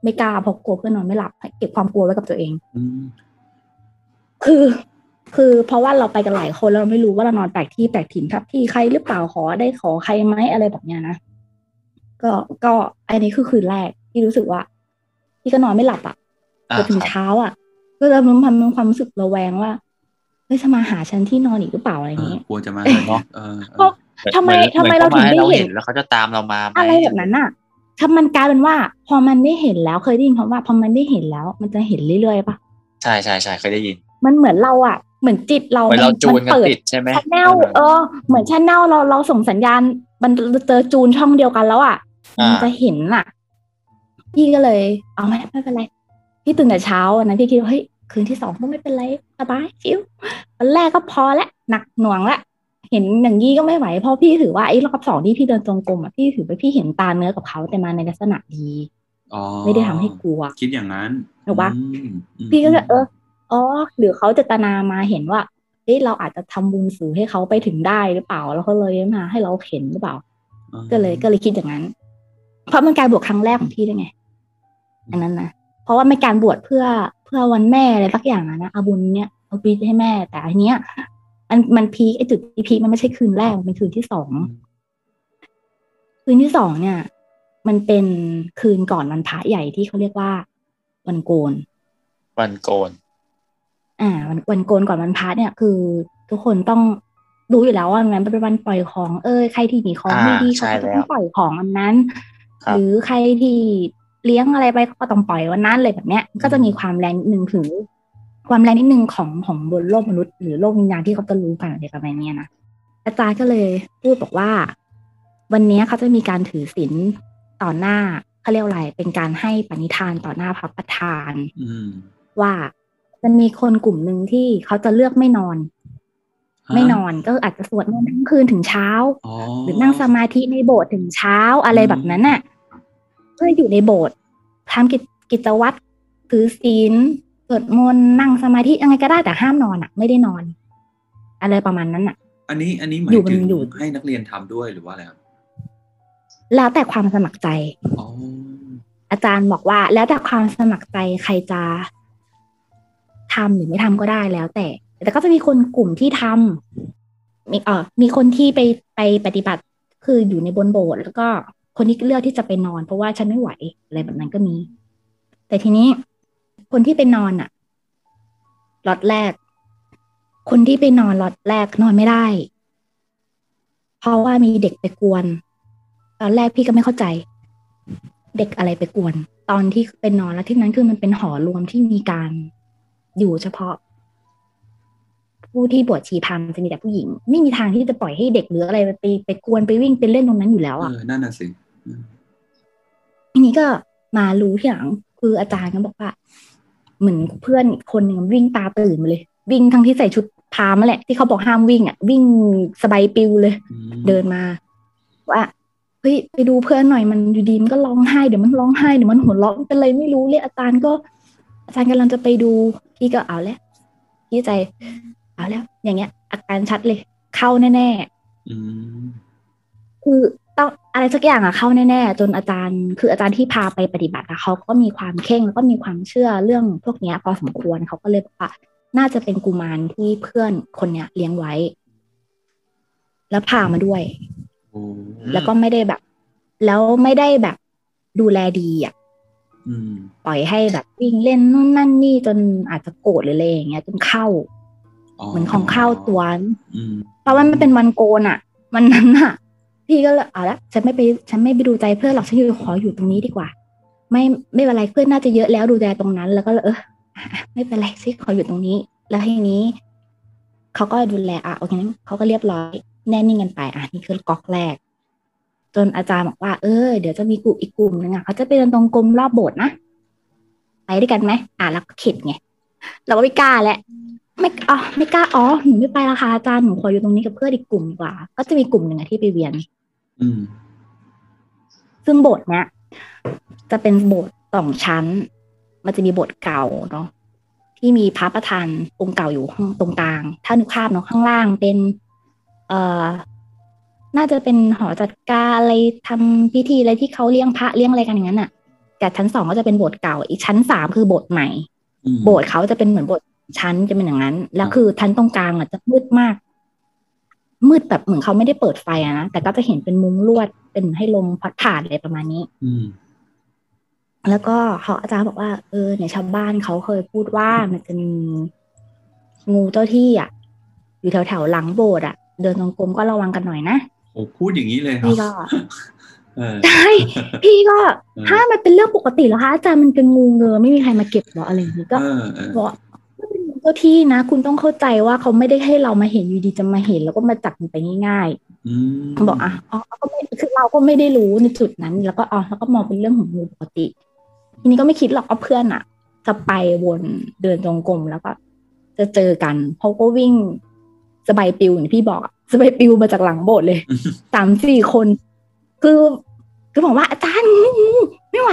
ไม่กล้าเพราะกลัวเพื่อนนอนไม่หลับให้เก็บความกลัวไว้กับตัวเองอืมคือ คือเพราะว่าเราไปกันหลายคนแล้วเราไม่รู้ว่าเรานอนแปลกที่แปลกถิ่นครับ ที่ใครหรือเปล่าขอได้ขอใครไหมอะไรแบบเนี้ยนะก็ก็อันนี้คือคืนแรกที่รู้สึกว่าที่ก็นอนไม่หลับอะอ่าจนถึงครับเช้าอะ ก็จะมีความมีความรู้สึกระแวงว่าเฮ้ยจะมาหาฉันที่นอนอีกหรือเปล่าอะไรอย่างเออนี้กลัวจะมาเนาะเออเอเพราะอทำไมหอนทำไมหอนเราถึงได้ขเห็นแล้วเขาจะตามเรามาหมอะไรแบบนั้นอะถ้ามันกลายเป็นว่า พอมันได้เห็นแล้วเคยได้ยินคำว่า พอมันได้เห็นแล้ว มันจะเห็นเรื่อยๆปะใช่ใช่ใช่เคยได้ยิน มันเหมือนเราอะ เหมือนจิตเราเหมือนเราจูนกันเปิดติดใช่ไหมชแนลเออ เหมือนชแนลเราเราส่งสัญญาณ มันเจอจูนช่องเดียวกันแล้วอะอ่ามัมันจะเห็นอะ พี่ก็เลย เอาไหมไม่เป็นไร พี่ตื่นแต่เช้าวันนั้นพี่คิดว่าเฮ้ยคืนที่สองก็ไม่เป็นไรสบายชิววันแรกก็พอละหนักหน่วงละเห็นอย่างนี้ก็ไม่ไหวเพราะพี่ถือว่าไอ้รอบสองที่พี่เดินตรงกลมอะพี่ถือไปพี่เห็นตาเนื้อกับเขาแต่มาในลักษณะดีอ๋อไม่ได้ทำให้กลัว คิดอย่างนั้นถูกปะอืมอืมพี่ก็เลยเออ อ๋อหรือเขาเจตนามาเห็นว่าเฮ้ยเราอาจจะทำบุญสื่อให้เขาไปถึงได้หรือเปล่า แล้วเขาเลยมาให้เราเห็นหรือเปล่าอ๋อก็เลยก็เลยคิดอย่างนั้น เพราะมันการบวชครั้งแรกของพี่ด้วยไง อันนั้นนะเพราะว่าไม่การบวชเพื่อเพื่อวันแม่อะไรสักอย่างอะนะเอาบุญเนี้ยเอาปีให้แม่ แต่อันเนี้ยมันมันพีคไอจุดที่พีคมันไม่ใช่คืนแรกมันเป็นคืนที่สองคืนที่สองเนี่ย มันเป็นคืนก่อนวันพระใหญ่ที่เขาเรียกว่า วันโกน วันโกน อ่าวันวันโกนก่อนวันพระเนี่ยคือ ทุกคนต้องรู้อยู่แล้วว่าวันนั้นเป็นวันปล่อยของเอ้ยใครที่มีของอ่าไม่ดีใช่เขาก็จะแล้วต้องปล่อยของอันนั้นครับหรือใครที่เลี้ยงอะไรไปก็ต้องปล่อยวันนั้นเลยแบบเนี้ย ก็จะมีความแรงนิดนึงถึงความแรงนิดนึงของของบนโลกมนุษย์ หรือโลกวิญญาณที่เขาจะรู้กันอะไรประมาณเนี้ยนะอาจารย์ก็เลยพูดบอกว่า วันเนี้ยเขาจะมีการถือศีลต่อหน้าเขาเรียกว่าอะไรเป็นการให้ปณิธานต่อหน้าพระประธานอืมว่า มันมีคนกลุ่มหนึ่งที่เขาจะเลือกไม่นอนฮะไม่นอนก็อาจจะสวดมนต์ทั้งคืนถึงเช้าอ๋อหรือนั่งสมาธิในโบสถ์ถึงเช้าอะไรแบบนั้นน่ะ เพื่ออยู่ในโบสถ์ทำกิจกิจวัตรถือศีลสวดมนต์นั่งสมาธิยังไงก็ได้แต่ห้ามนอนอะ ไม่ได้นอน อะไรประมาณนั้นอะ อันนี้อันนี้หมายอยู่บนถึงอยู่ให้นักเรียนทำด้วยหรือว่าอะไรครับแล้วแต่ความสมัครใจอ๋ออาจารย์บอกว่า แล้วแต่ความสมัครใจใครจะ ทำหรือไม่ทำก็ได้แล้ว แต่ แต่ก็จะมีคนกลุ่มที่ทำมีเออมีคนที่ไปไปปฏิบัติคืออยู่ในบนโบสถ์แล้วก็คนที่เลือกที่จะไปนอน เพราะว่าฉันไม่ไหวอะไรแบบนั้นก็มี แต่ทีนี้คนที่ไปนอนอะล็อตแรก คนที่ไปนอนล็อตแรกนอนไม่ได้ เพราะว่ามีเด็กไปกวน ตอนแรกพี่ก็ไม่เข้าใจ เด็กอะไรไปกวน ตอนที่เป็นนอนแล้วที่นั้นคือมันเป็นหอรวมที่มีการ อยู่เฉพาะ ผู้ที่บวชชีพรามจะมีแต่ผู้หญิง ไม่มีทางที่จะปล่อยให้เด็กหรืออะไรไปไปกวนไปวิ่งไปเล่นตรงนั้นอยู่แล้วเออะอนั่นน่ะสิอืมทีนี้ก็มารู้ทีหลังคืออาจารย์ก็บอกว่า เหมือนเพื่อนอีกคนหนึ่งวิ่งตาตื่นมาเลย วิ่งทั้งที่ใส่ชุดพรามนั่นแหละ ที่เขาบอกห้ามวิ่งอะ วิ่งสบายปิวเลยอืมเดินมา ว่าเฮ้ยไปดูเพื่อนหน่อยมันอยู่ดีมันก็ร้องไห้เดี๋ยวมันร้องไห้เดี๋ยวมันหัวเราะมันเป็นอะไรไม่รู้เรียกอาจารย์ก็ อาจารย์กำลังจะไปดู พี่ก็เอาแล้วพี่ใจ เอาแล้ว อย่างเงี้ย อาการชัดเลย เข้าแน่อืมๆคือต้องอะไรสักอย่างอะเข้าแน่ๆจนอาจารย์ คืออาจารย์ที่พาไปปฏิบัติอะเขาก็มีความเข่งแล้วก็มีความเชื่อเรื่องพวกเนี้ย พอสมควรเขาก็เลยบอกว่าน่าจะเป็นกุมารที่เพื่อนคนเนี้ยเลี้ยงไว้ แล้วพามาด้วยโอ้แล้วก็ไม่ได้แบบ แล้วไม่ได้แบบดูแลดีอะอืม ปล่อยให้แบบวิ่งเล่นนู่นนั่นนี่จนอาจจะโกรธหรืออะไรอย่างเงี้ยจนเข้าเหมือนของเข้าตัวอืมเพราะว่ามันเป็นวันโกนอะวันนั้นอะ พี่ก็เลยเอาละฉันไม่ไปฉันไม่ไปดูใจเพื่อนหรอกฉันอยู่ขออยู่ตรงนี้ดีกว่า ไม่ไม่เป็นไรเพื่อนน่าจะเยอะแล้วดูแลตรงนั้น แล้วก็เลยเอออะไม่เป็นไรสิขออยู่ตรงนี้ แล้วทีนี้เขาก็ดูแลอะโอเคนั้นเขาก็เรียบร้อยแน่นิ่งกันไป อะนี่คือก๊อกแรก จนอาจารย์บอกว่า เออเดี๋ยวจะมีกลุ่มอีกกลุ่มหนึ่งอะเขาจะไปเดินตรงกลมรอบโบสถ์นะไปด้วยกันไหมอะแล้วก็เข็ดไงเราก็ไม่กล้าแหละไม่อ๋อไม่กล้าอ๋อหนูไม่ไปละค่ะอาจารย์หนูขออยู่ตรงนี้กับเพื่อนอีกกลุ่มดีกว่า ก็จะมีกลุ่มหนึ่งอะที่ไปเวียน อืม ซึ่งโบสถ์เนี้ยจะเป็นโบสถ์สองชั้น มันจะมีโบสถ์เก่าเนาะที่มีพระประธานองค์เก่าอยู่ข้างตรงกลาง ถ้านึกภาพเนาะข้างล่างเป็น เอ่อ น่าจะเป็นหอจัดการอะไรทำพิธีอะไรที่เขาเลี้ยงพระเลี้ยงอะไรกันอย่างนั้นอะ แต่ชั้นสองก็จะเป็นโบสถ์เก่า อีกชั้นสามคือโบสถ์ใหม่อืมโบสถ์เขาจะเป็นเหมือนโบสถ์ชั้นจะเป็นอย่างนั้น แล้วครับคือชั้นตรงกลางอะจะมืดมาก มืดแบบเหมือนเขาไม่ได้เปิดไฟอะนะแต่ก็จะเห็นเป็นมุ้งลวดเป็นให้ลมพัดผ่านอะไรประมาณนี้ อืมแล้วก็เขาอาจารย์บอกว่าเออในชาวบ้านเขาเคยพูดว่ามันจะมีงูเจ้าที่อะ อยู่แถวแถวๆหลังโบสถ์อะ เดินตรงกลมก็ระวังกันหน่อยนะ โอ้พูดอย่างนี้เลยเหรอพี่ก็เออใช่พี่ก็เออถ้ามันเป็นเรื่องปกติแล้วคะอาจารย์มันเป็นงูเงอไม่มีใครมาเก็บหรออะไรอย่างนี้ก็เออเออบอกว่าเป็นเจ้าที่นะ คุณต้องเข้าใจว่าเขาไม่ได้ให้เรามาเห็นอยู่ดีจะมาเห็น แล้วก็มาจับมันไปง่ายอืมๆบอกอะอ๋อก็ไม่คือเราก็ไม่ได้รู้ในจุดนั้น แล้วก็อ๋อแล้วก็มองเป็นเรื่องของงูปกติ ทีนี้ก็ไม่คิดหรอกว่าเพื่อนอะ จะไปวนเดินจงกรมแล้วก็จะเจอกันเขาก็วิ่ง สบายปิวอย่างที่พี่บอกอะสบายปิวมาจากหลังโบสถ์เลยสามสี่คน คือคือบอกว่าอาจารย์งูงูไม่ไหว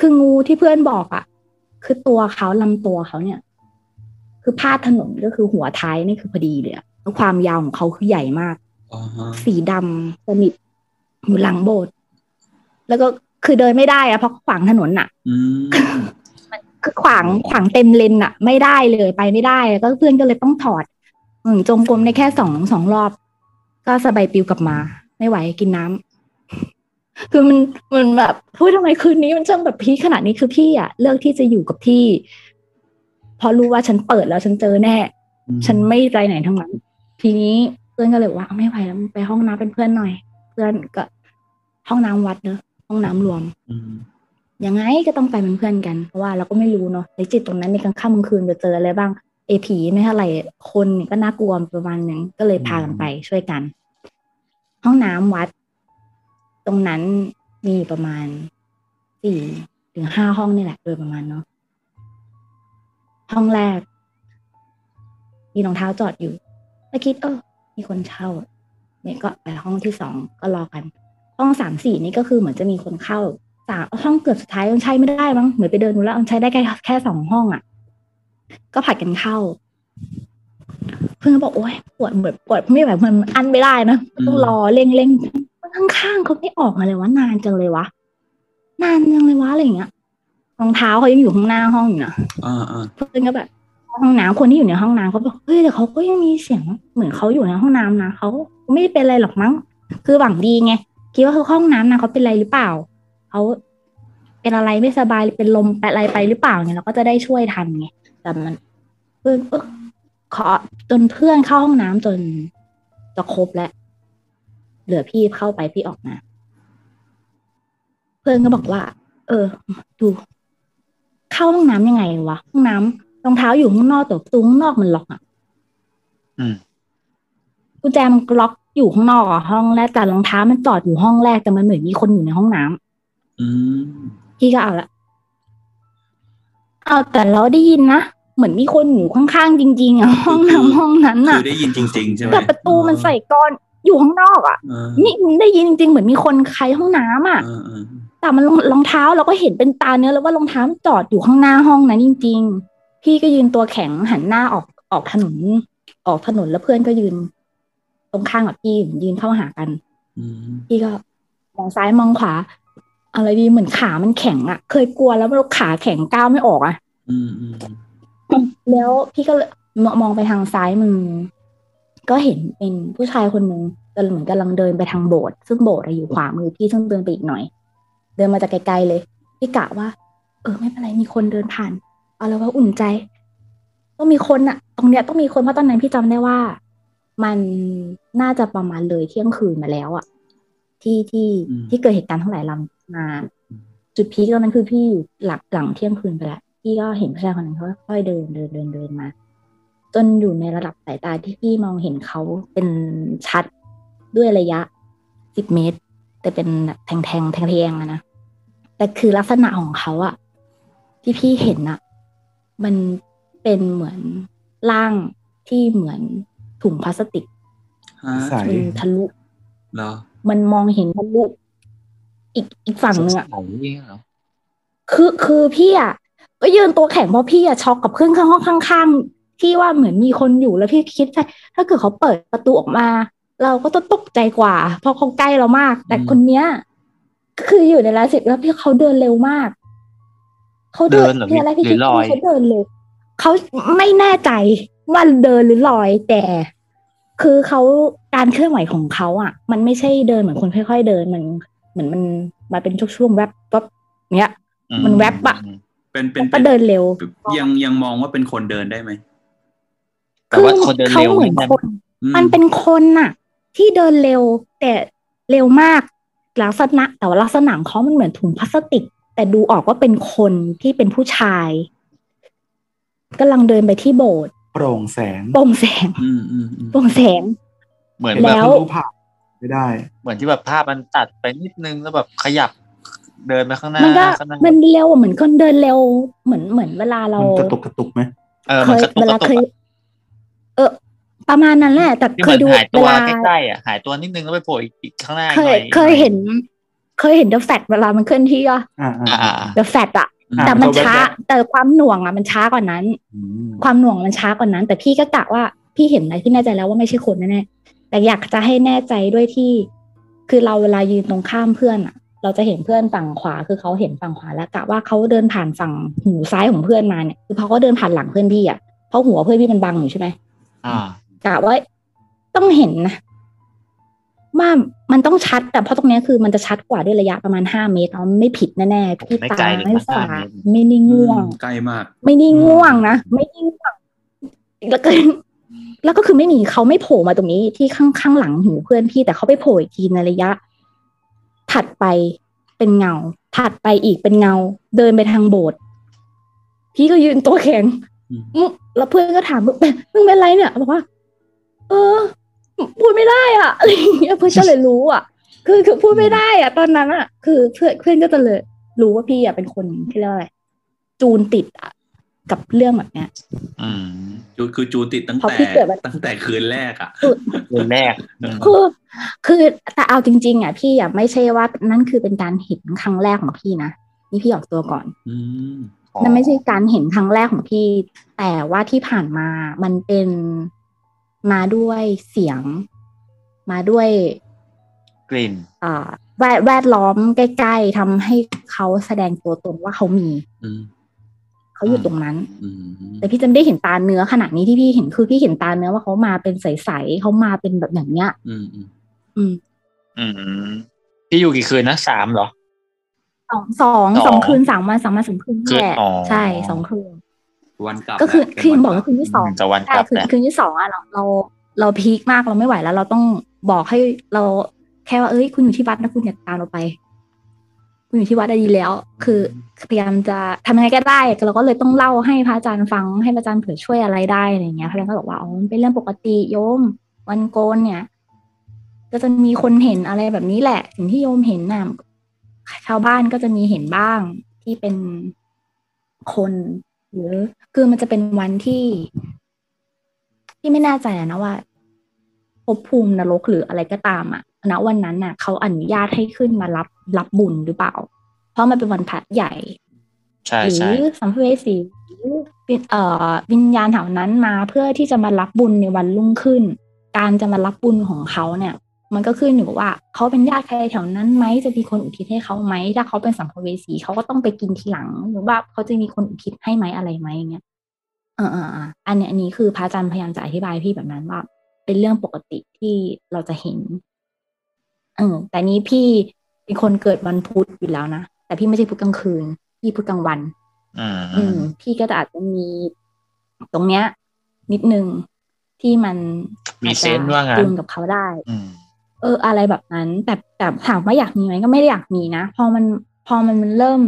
คืองูที่เพื่อนบอกอะ คือตัวเขาลำตัวเขาเนี่ย คือพาดถนนก็คือหัวท้ายนี่คือพอดีเลยอะแล้วความยาวของเขาคือใหญ่มากอ๋อฮะสีดำสนิทอยู่หลังโบสถ์แล้วก็คือเดินไม่ได้อะเพราะขวางถนนอะอืมคือขวางขวางเต็มเลนอะไม่ได้เลยไปไม่ได้ ก็เพื่อนก็เลยต้องถอดเหมือนจงกรมได้แค่สองสองรอบ ก็สบายปิวกลับมา ไม่ไหวกินน้ำคือมันมันแบบพูดทำไมคืนนี้มันช่างแบบพีคขนาดนี้คือพี่อะเลือกที่จะอยู่กับที่เพราะรู้ว่าฉันเปิดแล้วฉันเจอแน่อืมฉันไม่ไปไหนทั้งนั้น ทีนี้เพื่อนก็เลยบอกว่าไม่ไหวแล้วมึงไปห้องน้ำเป็นเพื่อนหน่อย เพื่อนก็ห้องน้ำวัดเนอะห้องน้ำรวมอืมยังไงก็ต้องไปเป็นเพื่อนกันเพราะว่าเราก็ไม่รู้เนาะในจิตตรงนั้นในกลางค่ำกลางคืนจะเจออะไรบ้าง เอผีไม่เท่าไหร่คนเนี่ยก็น่ากลัวประมาณหนึ่งก็เลยพากันไปช่วยกัน ห้องน้ำวัด ตรงนั้นมีประมาณสี่ถึงห้าห้องนี่แหละ โดยประมาณเนาะห้องแรก มีรองเท้าจอดอยู่แล้วคิดเออมีคนเช่าเนี่ยก็ไปห้องที่สองก็รอกัน ห้องสามสี่นี่ก็คือเหมือนจะมีคนเข้าสามห้องเกือบสุดท้ายยังใช้ไม่ได้มั้งเหมือนไปเดินดูแล้วมันใช้ได้แค่แค่สองห้องอะ ก็ผัดกันเข้า เพื่อนก็บอกโอ๊ยปวดเหมือนปวดไม่แบบมันอันไม่ได้นะต้องรอเร่งเร่งข้างๆเขาไม่ออกมาเลยวะนานจังเลยวะนานจังเลยวะอะไรอย่างเงี้ยรองเท้าเขายังอยู่ข้างหน้าห้องอยู่นะอ่าอ่าเพื่อนก็แบบห้องน้ำคนที่อยู่ในห้องน้ำเขาบอกเฮ้ยแต่เขาก็ยังมีเสียงเหมือนเขาอยู่ในห้องน้ำนะเขาไม่ได้เป็นอะไรหรอกมั้ง คือหวังดีไงคิดว่าคือห้องน้ำนะเขาเป็นอะไรหรือเปล่าเขาเป็นอะไรไม่สบายเป็นลมเป็นอะไรไปหรือเปล่าเนี่ยเราก็จะได้ช่วยทันไง แต่มันเพื่อนเออขอจนเพื่อนเข้าห้องน้ำจนจะครบแล้วเหลือพี่เข้าไปพี่ออกมา เพื่อนก็บอกว่า เออ ดู เข้าห้องน้ำยังไงวะห้องน้ำรองเท้าอยู่ข้างนอกแต่ประตูข้างนอกมันล็อกอะอืมกุญแจมันล็อกอยู่ข้างนอกอะห้องแรกแต่รองเท้ามันจอดอยู่ห้องแรกแต่มันเหมือนมีคนอยู่ในห้องน้ำอืมพี่ก็เอาละ เอาแต่เราได้ยินนะ เหมือนมีคนอยู่ข้างๆจริง ๆอะห้องน้ำห้องนั้นคือะอได้ยินจริงๆใช่ไหมแต่ประตูมันใส่กรอนอยู่ข้างนอกอะเออนี่ได้ยินจริงๆเหมือนมีคนใครห้องน้ำอะเออเออแต่มันรองรองเท้าเราก็เห็นเป็นตาเนื้อแล้วว่ารองเท้ามันจอดอยู่ข้างหน้าห้องนั้นจริง ๆ พี่ก็ยืนตัวแข็งหันหน้าออกออกถนน ออกถนนแล้วเพื่อนก็ยืน ตรงข้างกับพี่ยืนเข้าหากันอืมพี่ก็มองซ้ายมองขวา อะไรดีเหมือนขามันแข็งอะเคยกลัวแล้วมันขาแข็งก้าวไม่ออกอะอืมอืมแล้วพี่ก็เลยมมองไปทางซ้ายมือ ก็เห็นเป็นผู้ชายคนหนึ่งกำลังเหมือนกำลังเดินไปทางโบสถ์ซึ่งโบสถ์อะอยู่ขวามือพี่ซึ่งเดินไปอีกหน่อย เดินมาจากไกลๆเลย พี่กะว่า เออ ไม่เป็นไรมีคนเดินผ่าน เอาแล้วว่าอุ่นใจ ต้องมีคนอะตรงเนี้ยต้องมีคนเพราะตอนนั้นพี่จำได้ว่า มันน่าจะประมาณเลยเที่ยงคืนมาแล้วอะที่ที่ที่เกิดเหตุการณ์เท่าไหร่ลำ มา จุดพีคตอนนั้นคือพี่อยู่หลักหลังเที่ยงคืนไปแล้วพี่ก็เห็นผู้ชายคนนั้นเขาค่อยๆเดินเดินเดินเดินมา จนอยู่ในระดับสายตาที่พี่มองเห็นเขาเป็นชัดด้วยระยะสิบเมตร แต่เป็นแบบแทงแทงแทงแทงอะนะแต่คือลักษณะของเขาอะที่พี่เห็นอะมันเป็นเหมือนร่างที่เหมือนถุงพลาสติกฮะใส่มันทะลุเหรอมันมองเห็นทะลุ อีกอีกฝั่งหนึ่งอะใสๆเหรอคือคือพี่อะก็ยืนตัวแข็งเพราะพี่อะช็อกกับเพื่อนข้างห้องข้าง ๆ ที่ว่าเหมือนมีคนอยู่แล้วพี่คิดว่าถ้าเกิดเขาเปิดประตูออกมา เราก็ต้องตกใจกว่า เพราะเขาใกล้เรามาก แต่คนเนี้ยก็คืออยู่ในร้านสิบแล้วพี่เขาเดินเร็วมากเขาเดิเดินเหรอที่แรกพี่หรืคิดอลว่าอยเขาเดินเร็วเขาไม่แน่ใจว่าเดินหรือลอย แต่คือเขาการเคลื่อนไหวของเขาอะ มันไม่ใช่เดินเหมือนคนค่อย ๆ เดินมัน เหมือนมันมาเป็นช่วงๆแวบปั๊บเนี้ยอืมันแวบอะเป็นเป็นก็เดินเร็ว ยังยังมองว่าเป็นคนเดินได้ไหมแต่ว่าคนเดินเร็วขาเหมือนนั่นคนอืมันเป็นคนน่ะ ที่เดินเร็ว แต่เร็วมากลักษณะแต่ว่าลักษณะของเขามันเหมือนถุงพลาสติก แต่ดูออกว่าเป็นคนที่เป็นผู้ชายกำลังเดินไปที่โบสถ์โปร่งแสงโปร่งแสงอืมอืมอืมโปร่งแสง เหมือนแล้แบบวรู้ผ่าน ไม่ได้ เหมือนที่แบบภาพมันตัดไปนิดนึงแล้วแบบขยับเดินไปข้างหน้ามันก็ข้างหน้ามันเร็วอะเหมือนคนเดินเร็วเหมือนเหมือนเวลาเรามันกระตุกกระตุกไหมเออเคมันยกระตุกเวกลาระตุเคกยอะเออ ประมาณนั้นแหละ แต่ที่เคเหมืยอนดูหายตัวเวลาใกล้ๆอะหายตัวนิดนึงแล้วไปโผล่อีกอีกข้างหน้าเคหยน่อยเคยเห็น เคยเห็นเดอะแฟตเวลามันเคลื่อนที่อะอ่าอ่าอ่าอ่าอ่าเดอะแฟตอะอ่าแต่มันก็แว๊บๆช้า แต่ความหน่วงอะมันช้ากว่านั้นอืมความหน่วงมันช้ากว่านั้น แต่พี่ก็กะว่าพี่เห็นอะไรพี่แน่ใจแล้วว่าไม่ใช่คนแน่ๆ แต่อยากจะให้แน่ใจด้วยที่ คือเราเวลายืนตรงข้ามเพื่อนอะเราจะเห็นเพื่อนฝั่งขวาคือเขาเห็นฝั่งขวาแล้วกะว่าเขาเดินผ่านฝั่งหูซ้ายของเพื่อนมาเนี่ยคือเขาก็เดินผ่านหลังเพื่อนพี่อะเพราะหัวเพื่อนพี่มันบังอยู่ใช่ไหมอ่ากะว่าต้องเห็นนะว่ามันต้องชัดแต่เพราะตรงเนี้ยคือมันจะชัดกว่าด้วยระยะประมาณห้าเมตรเอาไม่ผิดแน่ๆพี่ไม่ตาไกลเลยไม่นะสว่างห้าเมตรไม่ได้ง่วงใกล้มาก ไม่ได้ง่วงนะไม่ได้ง่วงแล้วก็ แล้วก็คือไม่มีเขาไม่โผล่มาตรงนี้ที่ข้างข้างหลังหูเพื่อนพี่ แต่เขาไปโผล่อีกทีในระยะ ถัดไปเป็นเงา ถัดไปอีกเป็นเงา เดินไปทางโบสถ์พี่ก็ยืนตัวแข็งอืมอืมแล้วเพื่อนก็ถามมึงเป็นมึงเป็นไรเนี่ยบอกว่า เออ พูดไม่ได้อะอะไรอย่างเงี้ยเพื่อนก็เลยรู้อะ คือคือพูดไม่ได้อะ ตอนนั้นอะ คือเพื่อนเพื่อนก็จะเลย รู้ว่าพี่อะเป็นคนที่เรียกว่าอะไรจูนติดอะ กับเรื่องแบบเนี้ยอืมจูคือจูติดตั้งเพราะแต่พี่เกิดวันตั้งแต่คืนแรกอะคืนแรกอืมคือคือแต่เอาจริง ๆ อะ พี่อะไม่ใช่ว่านั่นคือเป็นการเห็นครั้งแรกของพี่นะนี่พี่ออกตัวก่อน อืมนั่นไม่ใช่การเห็นครั้งแรกของพี่ แต่ว่าที่ผ่านมามันเป็นมาด้วยเสียง มาด้วยกลิ่นอ่าแวดแวดล้อมใกล้ ๆทำให้เขาแสดงตัวตนว่าเขามีอืม เขาอยู่ตรงนั้นอืมแต่พี่จะไม่ได้เห็นตาเนื้อขนาดนี้ที่พี่เห็นคือพี่เห็นตาเนื้อว่าเขามาเป็นใสๆเขามาเป็นแบบอย่างเนี้ย อืมอืมอืมอืมพี่อยู่กี่คืนนะสามเหรอสองสองสองสองคืนสามวันสามวันสามคืนคืนแหละอ๋อใช่สองคืนวันกลับก็คือแล้วคือบอกเป็ว่าคืนที่สองจะวันกใช่ลับคืนแหละคืนที่สองอะเราเราเราพีคมากเราไม่ไหวแล้ว เราต้องบอกให้เราแค่ว่าเอ้ยคุณอยู่ที่วัดนะคุณอย่าตามเราไป คุณอยู่ที่วัดได้ดีแล้ว คือพยายามจะทำยังไงก็ได้เราก็เลยต้องเล่าให้พระอาจารย์ฟังให้พระอาจารย์เผื่อช่วยอะไรได้อะไรอย่างเงี้ยพระอาจารย์ก็บอกว่าอ๋อมันเป็นเรื่องปกติโยม วันโกนเนี่ย ก็จะมีคนเห็นอะไรแบบนี้แหละ สิ่งที่โยมเห็นน่ะชาวบ้านก็จะมีเห็นบ้างที่เป็นคนหรือคือมันจะเป็นวันที่ ที่ไม่แน่ใจอะนะว่าภพภูมินรกหรืออะไรก็ตามอะณวันนั้นน่ะ เขาอนุญาตให้ขึ้นมารับ รับบุญหรือเปล่า เพราะมันเป็นวันพระใหญ่ใช่หรืใช่สัมภเวสีหรือวิญเอ่อวิญญาณแถวนั้นมาเพื่อที่จะมารับบุญในวันรุ่งขึ้น การจะมารับบุญของเขาเนี่ย มันก็ขึ้นอยู่กับว่า เขาเป็นญาติใครแถวนั้นไหมจะมีคนอุทิศให้เขาไหมถ้าเขาเป็นสัมภเวสีเขาก็ต้องไปกินทีหลัง หรือว่าเขาจะมีคนอุทิศให้ไหมอะไรไหมอย่างเงี้ยเออเออเอออันเนี้ยอันนี้คือพระอาจารย์พยายามจะอธิบายพี่แบบนั้นว่า เป็นเรื่องปกติที่เราจะเห็นเออแต่นี้พี่ เป็นคนเกิดวันพุธอยู่แล้วนะ แต่พี่ไม่ใช่พุธกลางคืน พี่พุธกลางวัน อืมอืมพี่ก็จะอาจจะมีตรงเนี้ย นิดนึงที่มันมีอาจเซจะนส์ว่างั้นจูนกับเขาได้อืมเออ อะไรแบบนั้น แต่แต่ถามว่าอยากมีไหมก็ไม่ได้อยากมีนะ พอมันพอมันเริ่ม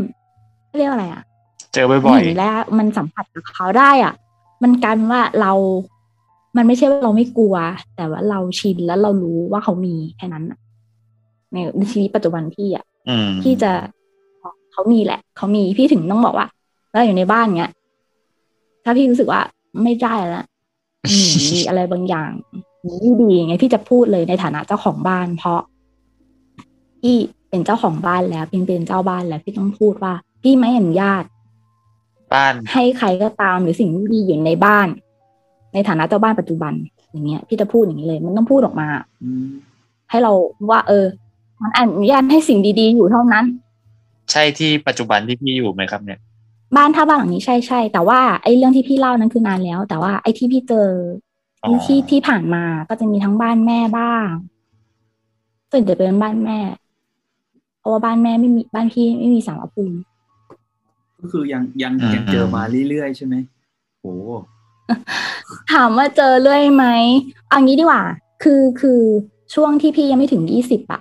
เรียกอะไรอะ เจอบ่อยเห็นแล้วมันสัมผัสกับเขาได้อะ มันกลายเป็นว่าเรา มันไม่ใช่ว่าเราไม่กลัว แต่ว่าเราชินแล้วเรารู้ว่าเขามีแค่นั้นน่ะ ในในชีวิตปัจจุบันพี่อะๆอืมพี่จะเขามีแหละเขามีพี่ถึงต้องบอกว่าแล้วอยู่ในบ้านเนี้ยถ้าพี่รู้สึกว่าไม่ได้แล้วอืมมีอะไรบางอย่างไม่ดีไงพี่จะพูดเลยในฐานะเจ้าของบ้าน เพราะพี่เป็นเจ้าของบ้านแล้วพี่เป็นเจ้าบ้านแล้วพี่ต้องพูดว่า พี่ไม่อนุญาตบ้านให้ใครก็ตามหรือสิ่งที่ดีอยู่ในบ้าน ในฐานะเจ้าบ้านปัจจุบันอย่างเงี้ย พี่จะพูดอย่างนี้เลย มันต้องพูดออกมาอืมให้เราว่า เออ มันอนุญาตให้สิ่งดีๆ อยู่เท่านั้น ใช่ที่ปัจจุบันที่พี่อยู่ไหมครับเนี่ย บ้านถ้าบ้านหลังนี้ใช่ใช่แต่ว่าไอ้เรื่องที่พี่เล่านั้นคือนานแล้ว แต่ว่าไอ้ที่พี่เจออ๋อที่ที่ผ่านมาก็จะมีทั้งบ้านแม่บ้างส่วนใหญ่เป็นบ้านแม่เพราะว่าบ้านแม่ไม่มีบ้านพี่ไม่มีสารพระภูมิก็คือยังยังอืมยังเจอมาเรื่อยๆใช่ไหมโอ้ถามว่าเจอเรื่อยไหมเอางี้ดีกว่า คือคือช่วงที่พี่ยังไม่ถึงยี่สิบอะ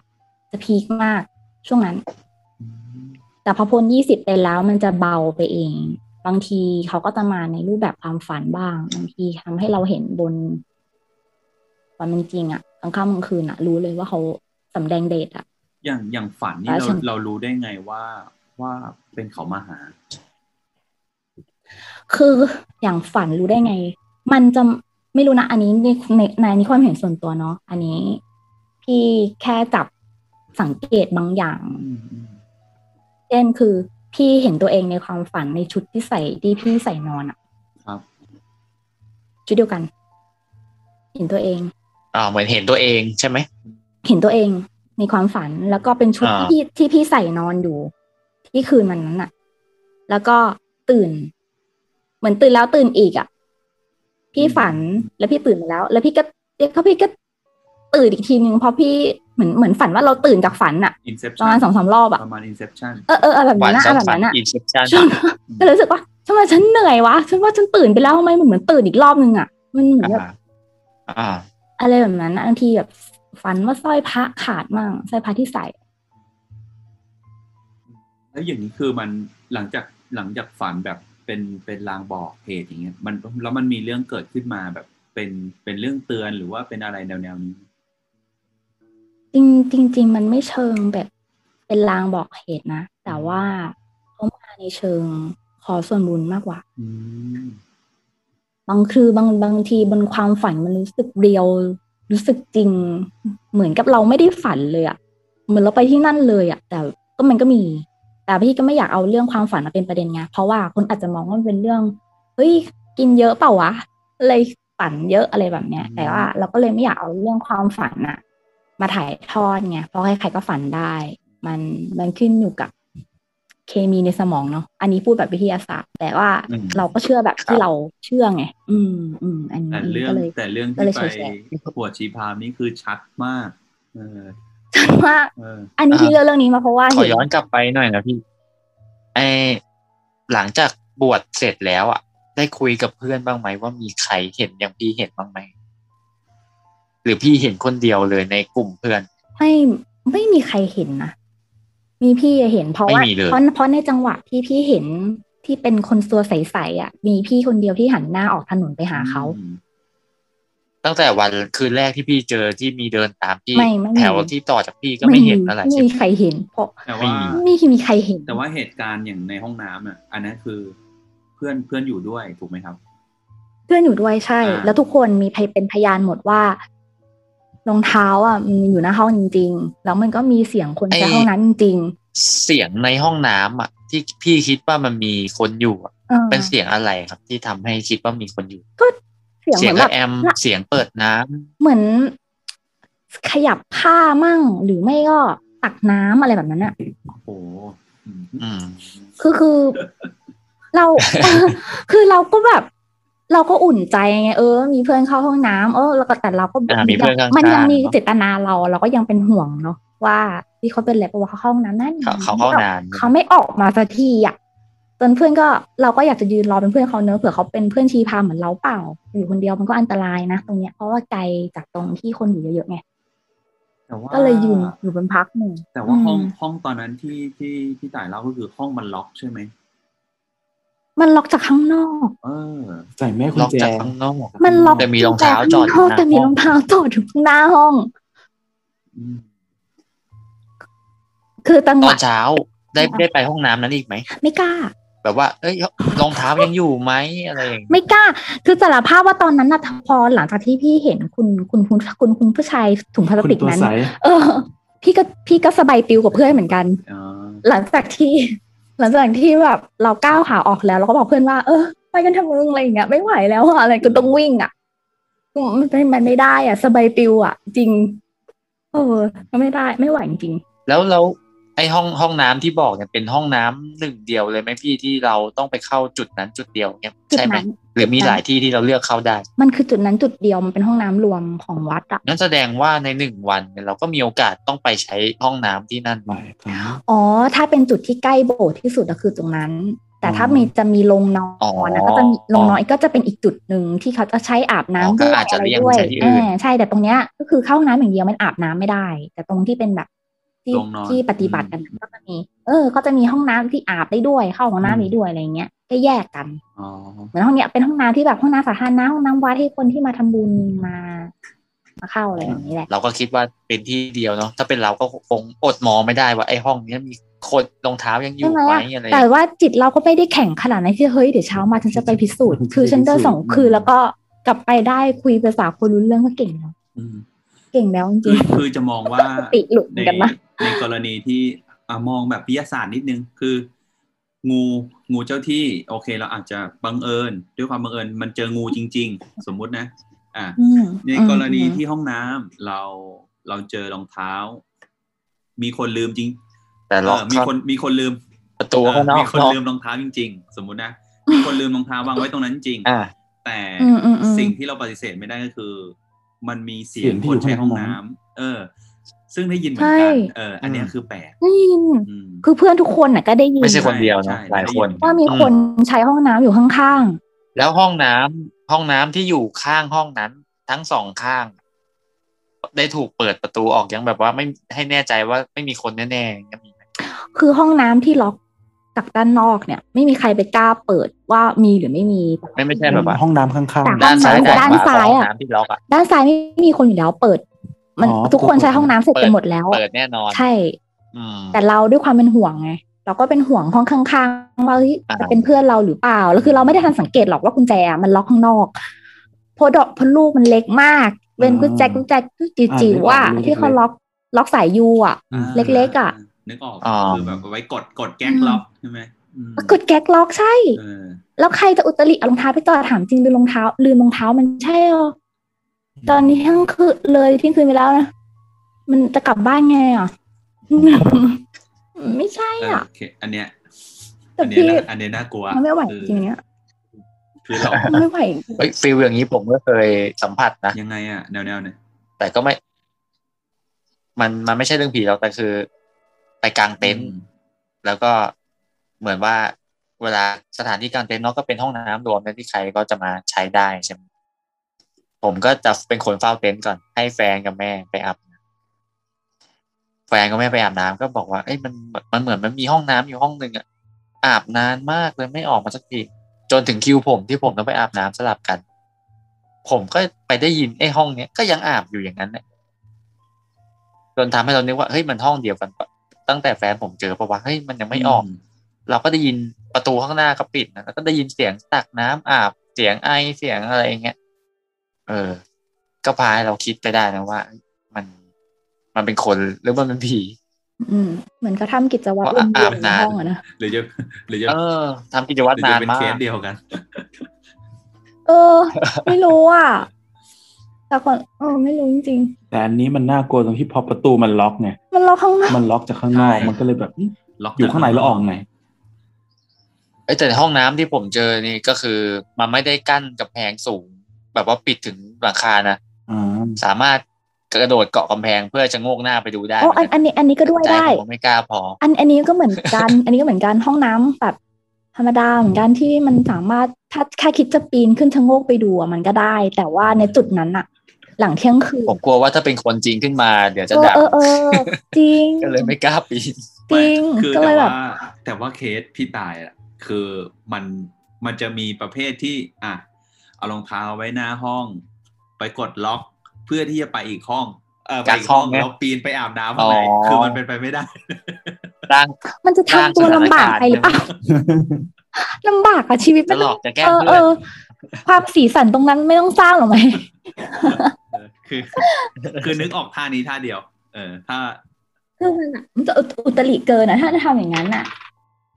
จะพีคมากช่วงนั้น แต่พอพ้นยี่สิบไปแล้วมันจะเบาไปเอง บางทีเขาก็จะมาในรูปแบบความฝันบ้าง บางทีทำให้เราเห็นบนความเป็นจริงอะกลางค่ำกลางคืนอะรู้เลยว่าเขาสำแดงเดชอะอย่างอย่างฝันนี่แล้วเราฉันเรารู้ได้ไงว่าว่าเป็นเขามาหา คืออย่างฝันรู้ได้ไง มันจะไม่รู้นะ อันนี้ในในในนี้ความเห็นส่วนตัวเนาะอันนี้ พี่แค่จับ สังเกตบางอย่างอืมอืมเช่นคือพี่เห็นตัวเองในความฝันในชุดที่ใส่ที่พี่ใส่นอนอะครับชุดเดียวกัน เห็นตัวเองอ่าเหมือนเห็นตัวเองใช่ไหมเห็นตัวเองในความฝันแล้วก็เป็นชุดอ่าที่ที่พี่ใส่นอนอยู่ ที่คืนมันนั้นน่ะ แล้วก็ตื่น เหมือนตื่นแล้วตื่นอีกอะ พี่ฝันแล้วพี่ตื่นมาแล้ว แล้วพี่ก็เด็กเขาพี่ก็ ตื่นอีกทีนึงเพราะพี่เหมือนเหมือนฝันว่าเราตื่นจากฝันอะอินเซปประชั่มาณนสองสามรอบอะประมาณอินเซปชั่นเออเออเออแบบวันั้นนอะซ้อนแบบฝันนั้นอะอินเซปชั่นช่วงก็เลยรู้สึกว่าทำไมฉันเหนื่อยวะฉันว่าฉันตื่นไปแล้วทำไมมันเหมือนตื่นอีกรอบนึงอะมันเหมือนแบบอ่าอะไรแบบนั้นอะบางทีแบบฝันว่าสร้อยพระขาดมั่งสร้อยพระที่ใส่แล้วอย่างนี้คือมันหลังจากหลังจากฝันแบบเป็นเป็นลางบอกเหตุอย่างเงี้ยมันแล้วมันมีเรื่องเกิดขึ้นมาแบบเป็นเป็นเรื่องเตือนหรือว่าเป็นอะไรแนวแนวๆนี้ จริงจริงจริงๆมันไม่เชิงแบบเป็นลางบอกเหตุนะ แต่ว่าเขามาในเชิงขอส่วนบุญมากกว่าอืมบางคือบางบางทีบนความฝันมันรู้สึกเรียว รู้สึกจริง เหมือนกับเราไม่ได้ฝันเลยอะเหมือนเราไปที่นั่นเลยอะแต่ก็มันก็มี แต่พี่ก็ไม่อยากเอาเรื่องความฝันมาเป็นประเด็นไงเพราะว่าคนอาจจะมองว่ามันเป็นเรื่องเฮ้ยกินเยอะเปล่าวะเลยฝันเยอะอะไรแบบเนี้ย แต่ว่าเราก็เลยไม่อยากเอาเรื่องความฝันอะ มาถ่ายทอดไงเพราะใครๆก็ฝันได้ มันมันขึ้นอยู่กับเคมีในสมองเนาะอันนี้พูดแบบวิทยาศาสตร์ แต่ว่าอืมเราก็เชื่อแบบครับที่เราเชื่อไง อืมอืมอันแต่นี้เรื่องก็เลยแต่เรื่องก็ที่เลยไปแชร์หัวชีพรามนี่คือชัดมาก เออฉันว่าเอออันนี้ที่เลือกเรื่องนี้มาเพราะว่าขอเห็นย้อนกลับไปหน่อยนะพี่ไอหลังจากบวชเสร็จแล้วอะ ได้คุยกับเพื่อนบ้างไหมว่ามีใครเห็นอย่างพี่เห็นบ้างไหม หรือพี่เห็นคนเดียวเลยในกลุ่มเพื่อน ไม่ไม่มีใครเห็นนะมีพี่เห็นเพราะว่าไม่มีเลยเพราะเพราะในจังหวะที่พี่เห็นที่เป็นคนตัวใสๆอะ มีพี่คนเดียวที่หันหน้าออกถนนไปหาเขาอืมตั้งแต่วันคืนแรกที่พี่เจอที่มีเดินตามพี่ไม่ไม่มีแถวที่ต่อจากพี่ก็ไม่เห็นอะไรไม่ใช่ไหมมีใครเห็นเพราะแต่ว่าไม่มีไม่มีใครเห็น แต่ว่าเหตุการณ์อย่างในห้องน้ำอะ อันนั้นคือเพื่อนเพื่อนอยู่ด้วยถูกไหมครับ เพื่อนอยู่ด้วยใช่อ่าแล้วทุกคนมีพยเป็นพยานหมดว่า รองเท้าอะมันอยู่หน้าห้องจริง ๆ แล้วมันก็มีเสียงคนใช้ห้องนั้นจริง เสียงในห้องน้ำอะ ที่พี่คิดว่ามันมีคนอยู่อะๆเออเป็นเสียงอะไรครับ ที่ทำให้คิดว่ามีคนอยู่เสียงเสีเหยงมือนกแบระบแอมเสียงเปิดน้ำเหมือน ขยับผ้ามั่ง หรือไม่ก็ตักน้ำอะไรแบบนั้นอะโอ้โหอืมอืมคือคือเราคือเราก็แบบ เราก็อุ่นใจไงเออ มีเพื่อนเข้าห้องน้ำเออแล้วก็แต่เราก็อ่ามีเพื่อนข้างๆมันยังมีเนอะเจตนาเราเราก็ยังเป็นห่วงเนาะว่าที่เขาเป็นอะไรเพราะว่าเขาเข้าห้องน้ำนั่นเขาเขาเข้านานเขาไม่ออกมาสักทีอะจนเพื่อนก็เราก็อยากจะยืนรอเป็นเพื่อนเขาเนอะเผื่อเขาเป็นเพื่อนชีพาเหมือนเราเปล่าอยู่คนเดียวมันก็อันตรายนะตรงเนี้ยเพราะว่าไกลจากตรงที่คนอยู่เยอะๆไงแต่ว่าก็เลยยืนอยู่เป็นพักหนึ่งแต่ว่าห้องอืมห้องตอนนั้นที่ที่ที่ต่ายเล่าก็คือห้องมันล็อกใช่ไหม มันล็อกจากข้างนอกเออใส่แม่กุล็ญอกแจจากข้างนอก มันล็อกแต่มีรองเท้าจอดอยู่ข้งนกหน้าแต่มีห้รององเท้าจอดอยู่ข้างหน้าห้อง อืมคือจังหตอวะนเช้าได้ได้ไปห้องน้ำนั้นอีกไหม ไม่กล้า แบบว่า เอ้ยรองเท้ายังอยู่ไหมอะไรอย่างเงี้ยไม่กล้า คือสารภาพว่าตอนนั้นนะพอหลังจากที่พี่เห็นคุณคุณคุณคุณคุณผู้ชายถุงพลาสคุณติกตัวนั้น ใสเออ พี่ก็พี่ก็สบายปิวกับเพื่อนเหมือนกัน อ๋อหลังจากที่ หลังจากที่แบบเราก้าวขาออกแล้วเราก็บอกเพื่อนว่า เออ ไปกันทำมึงอะไรอย่างเงี้ยไม่ไหวแล้วอะอะไรก็ต้องวิ่งอะมันเป็นมันไม่ได้อะ สบายปิวอะ จริงเออมันไม่ได้ไม่ไหวจริง แล้วแล้วไอห้องห้องน้ำที่บอกเนี่ยเป็นห้องน้ำหนึ่งเดียวเลยไหมพี่ที่เราต้องไปเข้าจุดนั้นจุดเดียวเนี่ยจุดใช่ไหมนั้น หรือมีหลายที่ที่เราเลือกเข้าได้ มันคือจุดนั้นจุดเดียวมันเป็นห้องน้ำรวมของวัดอะนั่นแสดงว่าในหนึ่งวันเนี่ยเราก็มีโอกาสต้องไปใช้ห้องน้ำที่นั่นหลายครั้งอ๋อ ถ้าเป็นจุดที่ใกล้โบสถ์ที่สุดก็คือตรงนั้น แต่ถ้ามีจะมีโรงนอนนะก็จะมีโรงนอนอีกก็จะเป็นอีกจุดหนึ่งที่เขาจะใช้อาบน้ำก็ด้วยอาจจะอะไรเลี่ยงด้วยใช้ที่อื่นอ่าใช่แต่ตรงเนี้ยก็คือเข้าห้องน้ำอย่างเดียวมันอาบน้ำไม่ได้ แต่ตรงที่เป็นแบบที่โรงนอนที่ปฏิบัติกันก็จะมี เออ ก็จะมีห้องน้ำที่อาบได้ด้วย เข้าห้องน้ำนี้ด้วยอะไรเงี้ย ก็แยกกันอ๋อเหมือนห้องเนี้ยเป็นห้องน้ำที่แบบห้องน้ำสาธารณะห้องน้ำวัดให้คนที่มาทำบุญมามาเข้าอะไรอย่างนี้แหละ เราก็คิดว่าเป็นที่เดียวเนาะถ้าเป็นเราก็คงอดมองไม่ได้ว่าไอ้ห้องเนี้ยมีคนรองเท้ายังอยู่ใช่ไหมไหมอะอะไรแต่ว่าจิตเราก็ไม่ได้แข่งขนาดนั้นที่เฮ้ยเดี๋ยวเช้ามาฉันจะไปพิสูจน์คือฉันเดินสองคืนแล้วก็กลับไปได้คุยภาษาคนรู้เรื่องก็เก่งแล้วอืมเก่งแล้วจคืริองคือจะมองว่าๆสติหลุดเหมืในอนกันนะในกรณีที่อะมองแบบวิทยาศาสตร์นิดนึงคือ งูงูเจ้าที่โอเคเราอาจจะบังเอิญ ด้วยความบังเอิญมันเจองูจริง ๆ สมมุตินะ อะอืมในกรณีที่ห้องน้ำเราเราเจอรองเท้า มีคนลืมจริง แต่เอล็อกอมีคนมีคนลืมประตูข้างนอมีกคนเนาะลืมรองเท้าจริง ๆ สมมุตินะมีคนลืมรองเท้าวางไว้ตรงนั้นจริงอ่าแต่อืมอืมอืมสิ่งที่เราปฏิเสธไม่ได้ก็คือ มันมีเสีเสียยงงที่คนใช้อยู่ห้องข้างในน้ำเออ ซึ่งได้ยินเหมือนใช่กันเอออันเนี้ยคือแปลกได้ยินอืมคือเพื่อนทุกคนน่ะก็ได้ยินไม่ใช่คนเดียวใช่นะใช่หลายคนว่ามีคนใช้ห้องน้ำอยู่ข้างแล้วห้องน้ำห้องน้ำที่อยู่ข้างห้องนั้น ทั้งสองข้าง ได้ถูกเปิดประตูออกยังแบบว่าไม่ให้แน่ใจว่าไม่มีคนแน่ๆอย่างเงี้ยมีไหมๆคือห้องน้ำที่ล็อกจากด้านนอกเนี่ย ไม่มีใครไปกล้าเปิดว่ามีหรือไม่มี ไม่ไม่ใช่แบบว่าห้องน้ำข้างแต่ๆด้านซ้ายด้านขวซ้ายของห้องอะน้ำที่ล็อกอะด้านซ้ายไม่มีคนอยู่แล้วเปิด มันอ๋อทุกคนใช้ห้องน้ำเสร็จกันหมดแล้วเปิดแน่นอน ใช่อืมแต่เราด้วยความเป็นห่วงไงเราก็เป็นห่วงห้องข้างๆว่าเฮ้ยอ่าจะเป็นเพื่อนเราหรือเปล่าแล้วคือเราไม่ได้ทันสังเกตหรอกว่ากุญแจมันล็อกข้างนอกเพราะดอกเพราะลูกมันเล็กมากเป็นกุญแจกุญแจจิ๋วๆว่าที่เขาล็อกล็อกสายยูอะอ่าเล็กๆอะนึกออกอ๋อคือแบบเอาไว้กดกดแก๊กล็อกใช่ไหมอืมกดแก๊กล็อกใช่เออแล้วใครจะอุตริเอารองเท้าไปจอดถามจริงลืมรองเท้าลืมรองเท้ามันใช่เหรอ ตอนนี้เที่ยงคืนเลยเที่ยงคืนไปแล้วนะ มันจะกลับบ้านไงอะ ไม่ใช่เอออะ โอเค อันเนี้ยแต่อันเนี้ยพี่น่าอันเนี้ยน่ากลัวมันไม่ไหวคือจริงๆเนี้ยคือเรามันไม่ไหวเฮ้ยฟีลอย่างนี้ผมก็เคยสัมผัสนะ ยังไงอะแนวแนวเนี่ย แต่ก็ไม่ มันมันไม่ใช่เรื่องผีหรอกแต่คือ ไปกางเต็นท์อืมแล้วก็เหมือนว่าเวลาสถานที่กางเต็นท์เนาะก็เป็นห้องน้ำรวมนะที่ใครก็จะมาใช้ได้ใช่ไหม ผมก็จะเป็นคนเฝ้าเต็นท์ก่อน ให้แฟนกับแม่ไปอาบน้ำแฟนกับแม่ไปอาบน้ำก็บอกว่า เอ้ยมันมันเหมือนมันมีห้องน้ำอยู่ห้องหนึ่งอะอาบนานมากเลยไม่ออกมาสักทีจนถึงคิวผมที่ผมต้องไปอาบน้ำสลับกัน ผมก็ไปได้ยินไอ้ห้องเนี้ยก็ยังอาบอยู่อย่างนั้นเนี่ยจนทำให้เรานึกว่าเฮ้ยมันห้องเดียวกันปะตั้งแต่แฟนผมเจอปะว่าเฮ้ยมันยังไม่ออก เราก็ได้ยินประตูข้างหน้าก็ปิดนะแล้วก็ได้ยินเสียงตักน้ำอาบเสียงไอเสียงอะไรอย่างเงี้ย เออ ก็พาให้เราคิดไปได้นะว่า มันมันเป็นคนหรือมันเป็นผีอืมเหมือนเขาทำกิจวัตรว่าวนๆอาบในน้ำห้องอะนะหรือจะหรือจะเออทำกิจวัตหรรือนาจะนเป็นมาเคกสเดียวกัน เออ ไม่รู้อะแต่คนเออไม่รู้จริงแต่อันนี้มันน่ากลัวตรงที่พอประตูมันล็อกไงๆมันล็อกข้างนอกมันล็อกจากข้างนอกใช่มันก็เลยแบบอื้อล็อกอยู่ข้างในแล้วออกไงเอ้ยแต่ในห้องน้ำที่ผมเจอนี่ก็คือ มันไม่ได้กั้นกับแพงสูง แบบว่าปิดถึงหลังคานะอ่าสามารถกระโดดเกาะกำแพงเพื่อจะโงกหน้าไปดูได้อ๋ออันอันนี้ อันนี้ก็ด้วยใจได้ผมก็ไม่กล้าพอ อันอันนี้ก็เหมือนกัน อันนี้ก็เหมือนกันห้องน้ำแบบธรรมดาเหมือนกันที่มันสามารถถ้าแค่คิดจะปีนขึ้นชะโงกไปดูอะมันก็ได้ แต่ว่าในจุดนั้นอะหลังเที่ยงคืนผมกลัวว่าถ้าเป็นคนจริงขึ้นมา เดี๋ยวจะเออด่าเออเออจริงก็เลยไม่กล้าปีนจริงไม่คือก็แต่เลยแบบว่าแต่ว่าเคสพี่ตายอะคือมันมันจะมีประเภทที่อะ เอารองเท้าไว้หน้าห้อง ไปกดล็อกเพื่อที่จะไปอีกห้อง เออไปอีกห้องจากห้องไงแล้วปีนไปอาบน้ำข้างในอ๋อคือมันเป็นไปไม่ได้ร่างมันจะทำตัวลำบากไปหรือเปล่าลำบากอะชีวิตจะหลอกจะแกล้งเออเพื่เออนอความสีสันตรงนั้นไม่ต้องสร้างหรอกไหมเออคือ คือนึกออกท่านี้ท่าเดียว เออถ้าคือมันอะมันจะอุตริเกินอะถ้าจะทำอย่างนั้นอะ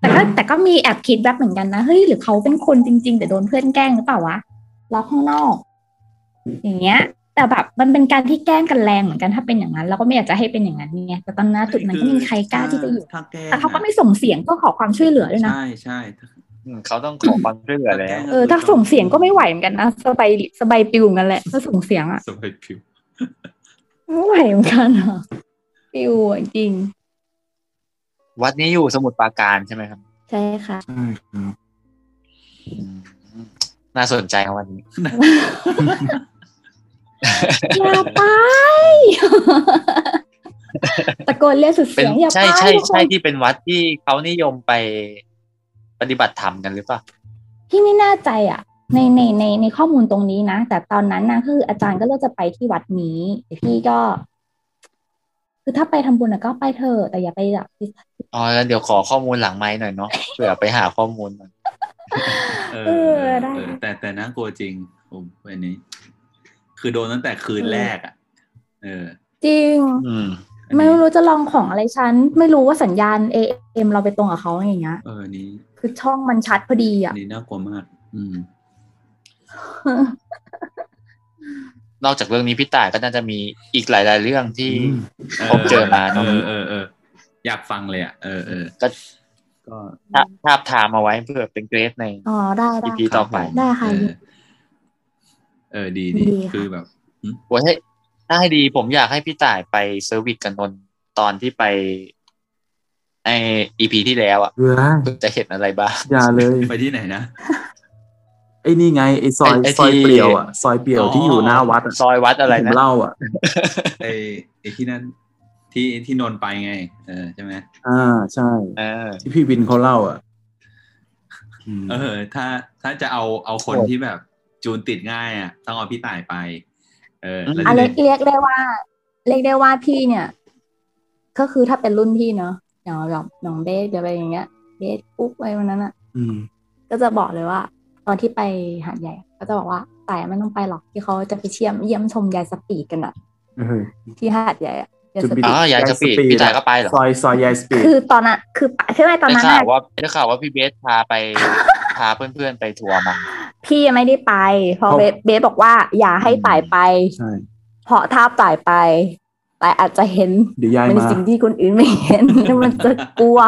แต่ก็แต่ก็มีแอบคิดแบบเหมือนกันนะเฮ้ยหรือเขาเป็นคนจริง ๆ แต่โดนเพื่อนแกล้งหรือเปล่าวะ ล็อกข้างนอก อย่างเงี้ย แต่แบบมันเป็นการที่แกล้งกันแรงเหมือนกันถ้าเป็นอย่างนั้นเราก็ไม่อยากจะให้เป็นอย่างนั้นไงแต่ตอนนั้นจุดนั้นก็ไม่มีใครกล้าที่จะอยู่ถ้าแกล้งแต่เขาก็ไม่ส่งเสียงก็ขอความช่วยเหลือด้วยนะใช่ใช่อืมเขาต้องขอความช่วยเหลือแล้วเออถ้าส่งเสียงก็ไม่ไหวเหมือนกันนะสบายสบายปิวเหมือนกันแหละถ้าส่งเสียงอะสบายผิวไม่ไหวเหมือนกันอะปิวอะจริง วัดนี้อยู่สมุทรปราการใช่ไหมครับ ใช่ค่ะใช่ครับอืม น่าสนใจครับวันนี้อย่าไปตะโกนเรียกสุดเป็นเสียงอย่าไปใช่ใช่ทุกคนใช่ที่เป็นวัดที่เขานิยมไปปฏิบัติธรรมกันหรือเปล่าพี่ไม่แน่ใจอะ ในในในในข้อมูลตรงนี้นะ แต่ตอนนั้นนะคืออาจารย์ก็เลือกจะไปที่วัดนี้แต่พี่ก็ คือถ้าไปทำบุญอะก็ไปเถอะแต่อย่าไปแบบอ๋อแล้วเดี๋ยวขอข้อมูลหลังไม้หน่อยเนาะเผื่อไปหาข้อมูลหน่อย เอเอออได้เออแต่แต่น่ากลัวจริงผมอันนี้ คือโดนตั้งแต่คืนแรกอะเออ จริงอืมอันนี้ไม่รู้จะลองของอะไรฉัน ไม่รู้ว่าสัญญาณ AM เราไปตรงกับเขาอย่างเงี้ยเออนี้คือช่องมันชัดพอดีอะอันนี้น่ากลัวมาก อืมนอกจากเรื่องนี้พี่ต่ายก็น่าจะมีอีกหลาย ๆ เรื่องที่อืมผมเจอมาเนเออะอเออเอออยากฟังเลยอะเออเออก็ ก็ทาภาพทามเอาไว้เพื่อเป็นเกรดในอ๋อได้ได้ EP ต่อไปได้ค่ะเออเออดีดีดีค่ะคือแบบโอ้ยให้ถ้าให้ดีผมอยากให้พี่ต่ายไปเซอร์วิสกันนนท์ตอนที่ไปไออีพีที่แล้วอะเรือจะเห็นอะไรบ้างอย่าเลยไปที่ไหนนะไอ้นี่ไงไอ้ซอยไอ้ซอยที่เปลี่ยวอะซอยเปลี่ยวอ๋อที่อยู่หน้าวัดอะซอยวัดอะไรผมนะเล่าอะไอ้ไอ้ที่นั่น ที่ที่นนท์ไปไง เออใช่ไหมอ่าใช่เออที่พี่วินเขาเล่าอะอืมเออ ถ้าถ้าจะเอาเอาคนโอ้ที่แบบจูนติดง่ายอะต้องเอาพี่ต่ายไป เออแล้วอะทีเรียนี้กเรียกได้ว่า เรียกได้ว่าพี่เนี่ย ก็คือถ้าเป็นรุ่นพี่เนาะอย่างแบบน้องเบสเดี๋ยวอะไรอย่างเงี้ยเบสปุ๊บอะไรวันนั้นอะอืมก็จะบอกเลยว่า ตอนที่ไปหาดใหญ่ ก็จะบอกว่าแต่ไม่ต้องไปหรอกที่เขาจะไปเชี่ยมเยี่ยมชมยายสปีดกันอะเออที่หาดใหญ่อะยาย จุดสบิปีดอ๋อ ยายสปีดพี่ต่ายก็ไปเหรอ ซอยซอยยายสปีดคือตอนนั้นคือปะใช่ไหมตอนได้นั้นข่าวอะว่าได้ข่าวว่าพี่เบสพาไปพาเพื่อนๆไปทัวร์มาพี่ยังไม่ได้ไป เพราะเบสเบสบอกว่าอย่าให้ต่ายไปใช่เพราะถ้าต่ายไปต่ายอาจจะเห็นเดี๋ยวยายในมาสิ่งที่คนอื่นไม่เห็นแล้วมันจะกลัว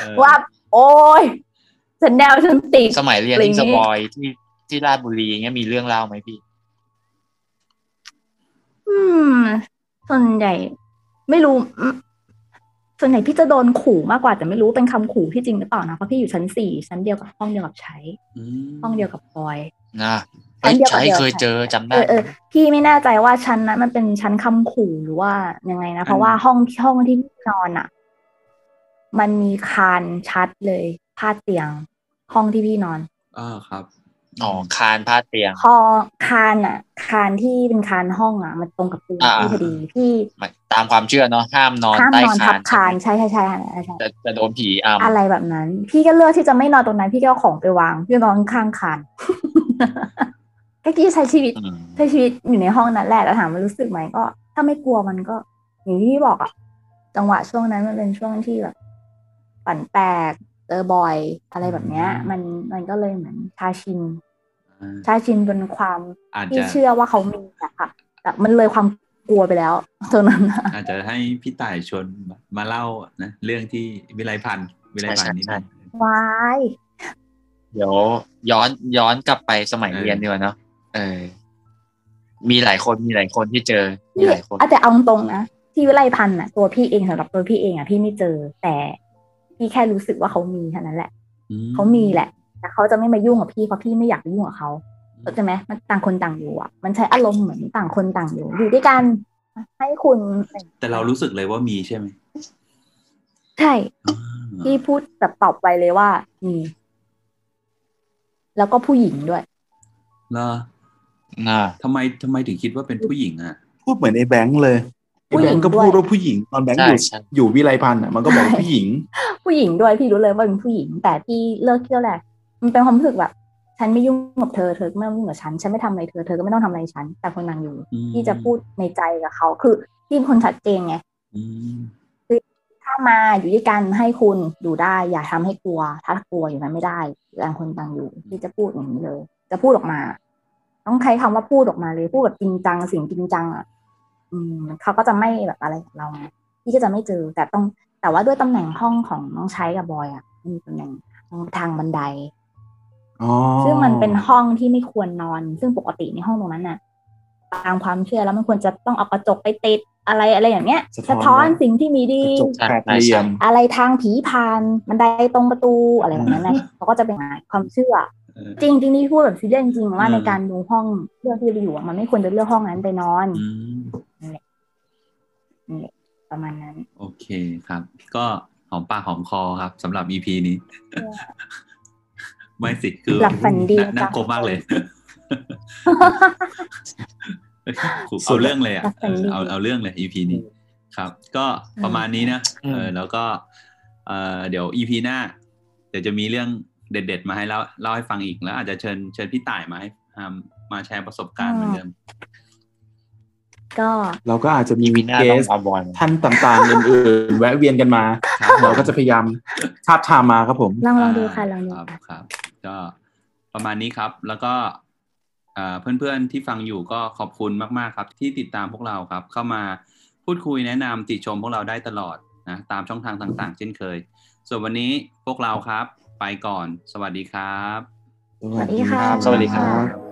เออว่า โอ้ยฉันแนวฉันติดสมัยเรียนอะไรอที่ย่างสงี้ปอยที่ที่ราชบุรีเงี้ยมีเรื่องเล่าไหมพี่ อืม ส่วนใหญ่ ไม่รู้อืมส่วนใหญ่พี่จะโดนขู่มากกว่าแต่ไม่รู้เป็นคำขู่ที่จริงหรือเปล่านะเพราะพี่อยู่ชั้นสี่ชั้นเดียวกับห้องเดียวกับใช้อืมห้องเดียวกับพลอยนะเอ้ยอันเดียวกับใช้เดียวเคยค่ะเจอจำเอได้อเออพี่ไม่แน่ใจว่าชั้นนั้นมันเป็นชั้นคำขู่หรือว่ายังไงนะเพราะว่าห้องห้องที่พี่นอนอะ มันมีคานชัดเลยพาดเตียง ห้องที่พี่นอนอ่าครับ อ๋อคานพาดเตียง พอคานอะ คานที่เป็นคานห้องอะ มันตรงกับเตียงอ่าพี่พอดีพี่ตามความเชื่อเนาะห้ามนอนห้ามใต้นอนคาทับนคานใช่ใช่ใช่ใช่ใช่จะจะโดนผีอำอะไรแบบนั้น พี่ก็เลือกที่จะไม่นอนตรงนั้นพี่ก็เอาของไปวางพี่ก็นอนข้างคานก็กี้ใช้ชีวิตอืมใช้ชีวิตอยู่ในห้องนั้นแหละแล้วถามว่ารู้สึกไหมก็ ถ้าไม่กลัวมันก็ อย่างที่พี่บอกอะจังหวะช่วงนั้นมันเป็นช่วงที่แบบปั่นแตกเจอบ่อยอะไรแบบเนี้ย มันมันก็เลยเหมือนชาชิน อ่าชาชินบนความอาจที่จะเชื่อว่าเขามีอะค่ะแต่มันเลยความกลัวไปแล้วตรงนั้นอะอาจจะให้พี่ต่ายชวนมาเล่านะเรื่องที่วิไลพันธ์วิไลพันธ์นิดนึงวายเดี๋ยวย้อนย้อนกลับไปสมัยเออเรียนดีกว่าเนาะเออ มีหลายคนมีหลายคนที่เจอมีหลายคนอาจจะเอาตรงๆนะที่วิไลพันธ์อะตัวพี่เองสำหรับตัวพี่เองอะพี่ไม่เจอ แต่พี่แค่รู้สึกว่าเขามีเท่านั้นแหละอืเขามีแหละ แต่เขาจะไม่มายุ่งกับพี่เพราะพี่ไม่อยากไปยุ่งกับเขาเข้าใจไหมมันต่างคนต่างอยู่อะ มันใช้อารมณ์เหมือนต่างคนต่างอยู่ อยู่ด้วยกัน ให้คุณ แต่เรารู้สึกเลยว่ามีใช่ไหมใช่อ่าพี่พูดแบบตอบไปเลยว่ามีแล้วก็ผู้หญิงด้วยเหรอน่าทำไมทำไมถึงคิดว่าเป็นผู้หญิงอะ พูดเหมือนไอ้แบงค์เลยไอ้ผู้หแบญิงงค์ก็ด้วยพูดว่าผู้หญิงตอนแบงค์ใช่อยู่ใช่อยู่วิไลพันธ์อะมันก็บอกว่าผู้หญิง ผู้หญิงด้วยพี่รู้เลยว่าเป็นผู้หญิง แต่พี่เลิกเที่ยวแหละ มันเป็นความรู้สึกแบบ ฉันไม่ยุ่งกับเธอเธอก็ไม่ต้องยุ่งกับฉัน ฉันไม่ทำอะไรเธอเธอก็ไม่ต้องทำอะไรฉัน แต่คนนางอยู่อืมพี่จะพูดในใจกับเขาคือพี่เป็นคนชัดเจนไงอืมถ้ามาอยู่ด้วยกันให้คุณดูได้ อย่าทำให้กลัว ถ้ากลัวอยู่นั้นไม่ได้ต่างคนต่างอยู่ ที่จะพูดอย่างนี้เลย จะพูดออกมา ต้องใช้คำว่าพูดออกมาเลยพูดแบบจริงจังสิ่งจริงจังอะอืมเขาก็จะไม่แบบอะไรกับเราไงพี่ก็จะไม่เจอแต่ต้องแต่ว่าด้วยตำแหน่งห้องของน้องใช้กับบอยอะมันมีตำแหน่งทางบันไดอ๋อ ซึ่งมันเป็นห้องที่ไม่ควรนอน ซึ่งปกติในห้องตรงนั้นน่ะ ตามความเชื่อแล้วมันควรจะต้องเอากระจกไปติดอะไรอะไรอย่างเงี้ย สะท้อนสิ่งที่มีดีกระจกแปดเหลี่ยมอะไรทางผีพานบันไดตรงประตูอะไรแบบนั้นนะเขาก็จะเป็นความเชื่อเออจริงจริงนี่พูดแบบซีเรียสจริงๆว่าอืมในการดูห้องเลือกที่เราอยู่อะมันไม่ควรจะเลือกห้องนั้นไปนอนอืมนี่ประมาณนั้น โอเคครับ ก็หอมปากหอมคอครับสำหรับ EP นี้ ไม่สิคือหลับฝันดีาน่าจ้ะกลัวมากเลยสุเอาดๆเรื่องเลยอะหลับฝันดีเอาเอาเรื่องเลย EP นี้ครับ ก็ประมาณนี้นะอืมเออแล้วก็เออเดี๋ยว EP หน้า เดี๋ยวจะมีเรื่องเด็ด ๆ มาให้เล่าเล่าให้ฟังอีกแล้ว อาจจะเชิญเชิญพี่ต่ายมาให้อ่ามาแชร์ประสบการณ์เหมือนเดิมก็เราก็อาจจะมีมีหน้าเกต้องสเอาบอลท่านต่างๆอื่นๆแวะเวียนกันมาครับเราก็จะพยายามทาบทามมาครับผม ลองลองดูค่ะลองดูครับค่ะครับ ก็ประมาณนี้ครับ แล้วก็เอ่อเพื่อนๆที่ฟังอยู่ก็ขอบคุณมากๆครับ ที่ติดตามพวกเราครับ เข้ามาพูดคุยแนะนำติชมพวกเราได้ตลอดนะตามช่องทางต่างๆ เช่นเคย ส่วนวันนี้พวกเราครับ ไปก่อน สวัสดีครับ สวัสดีค่ะสวัสดีครับ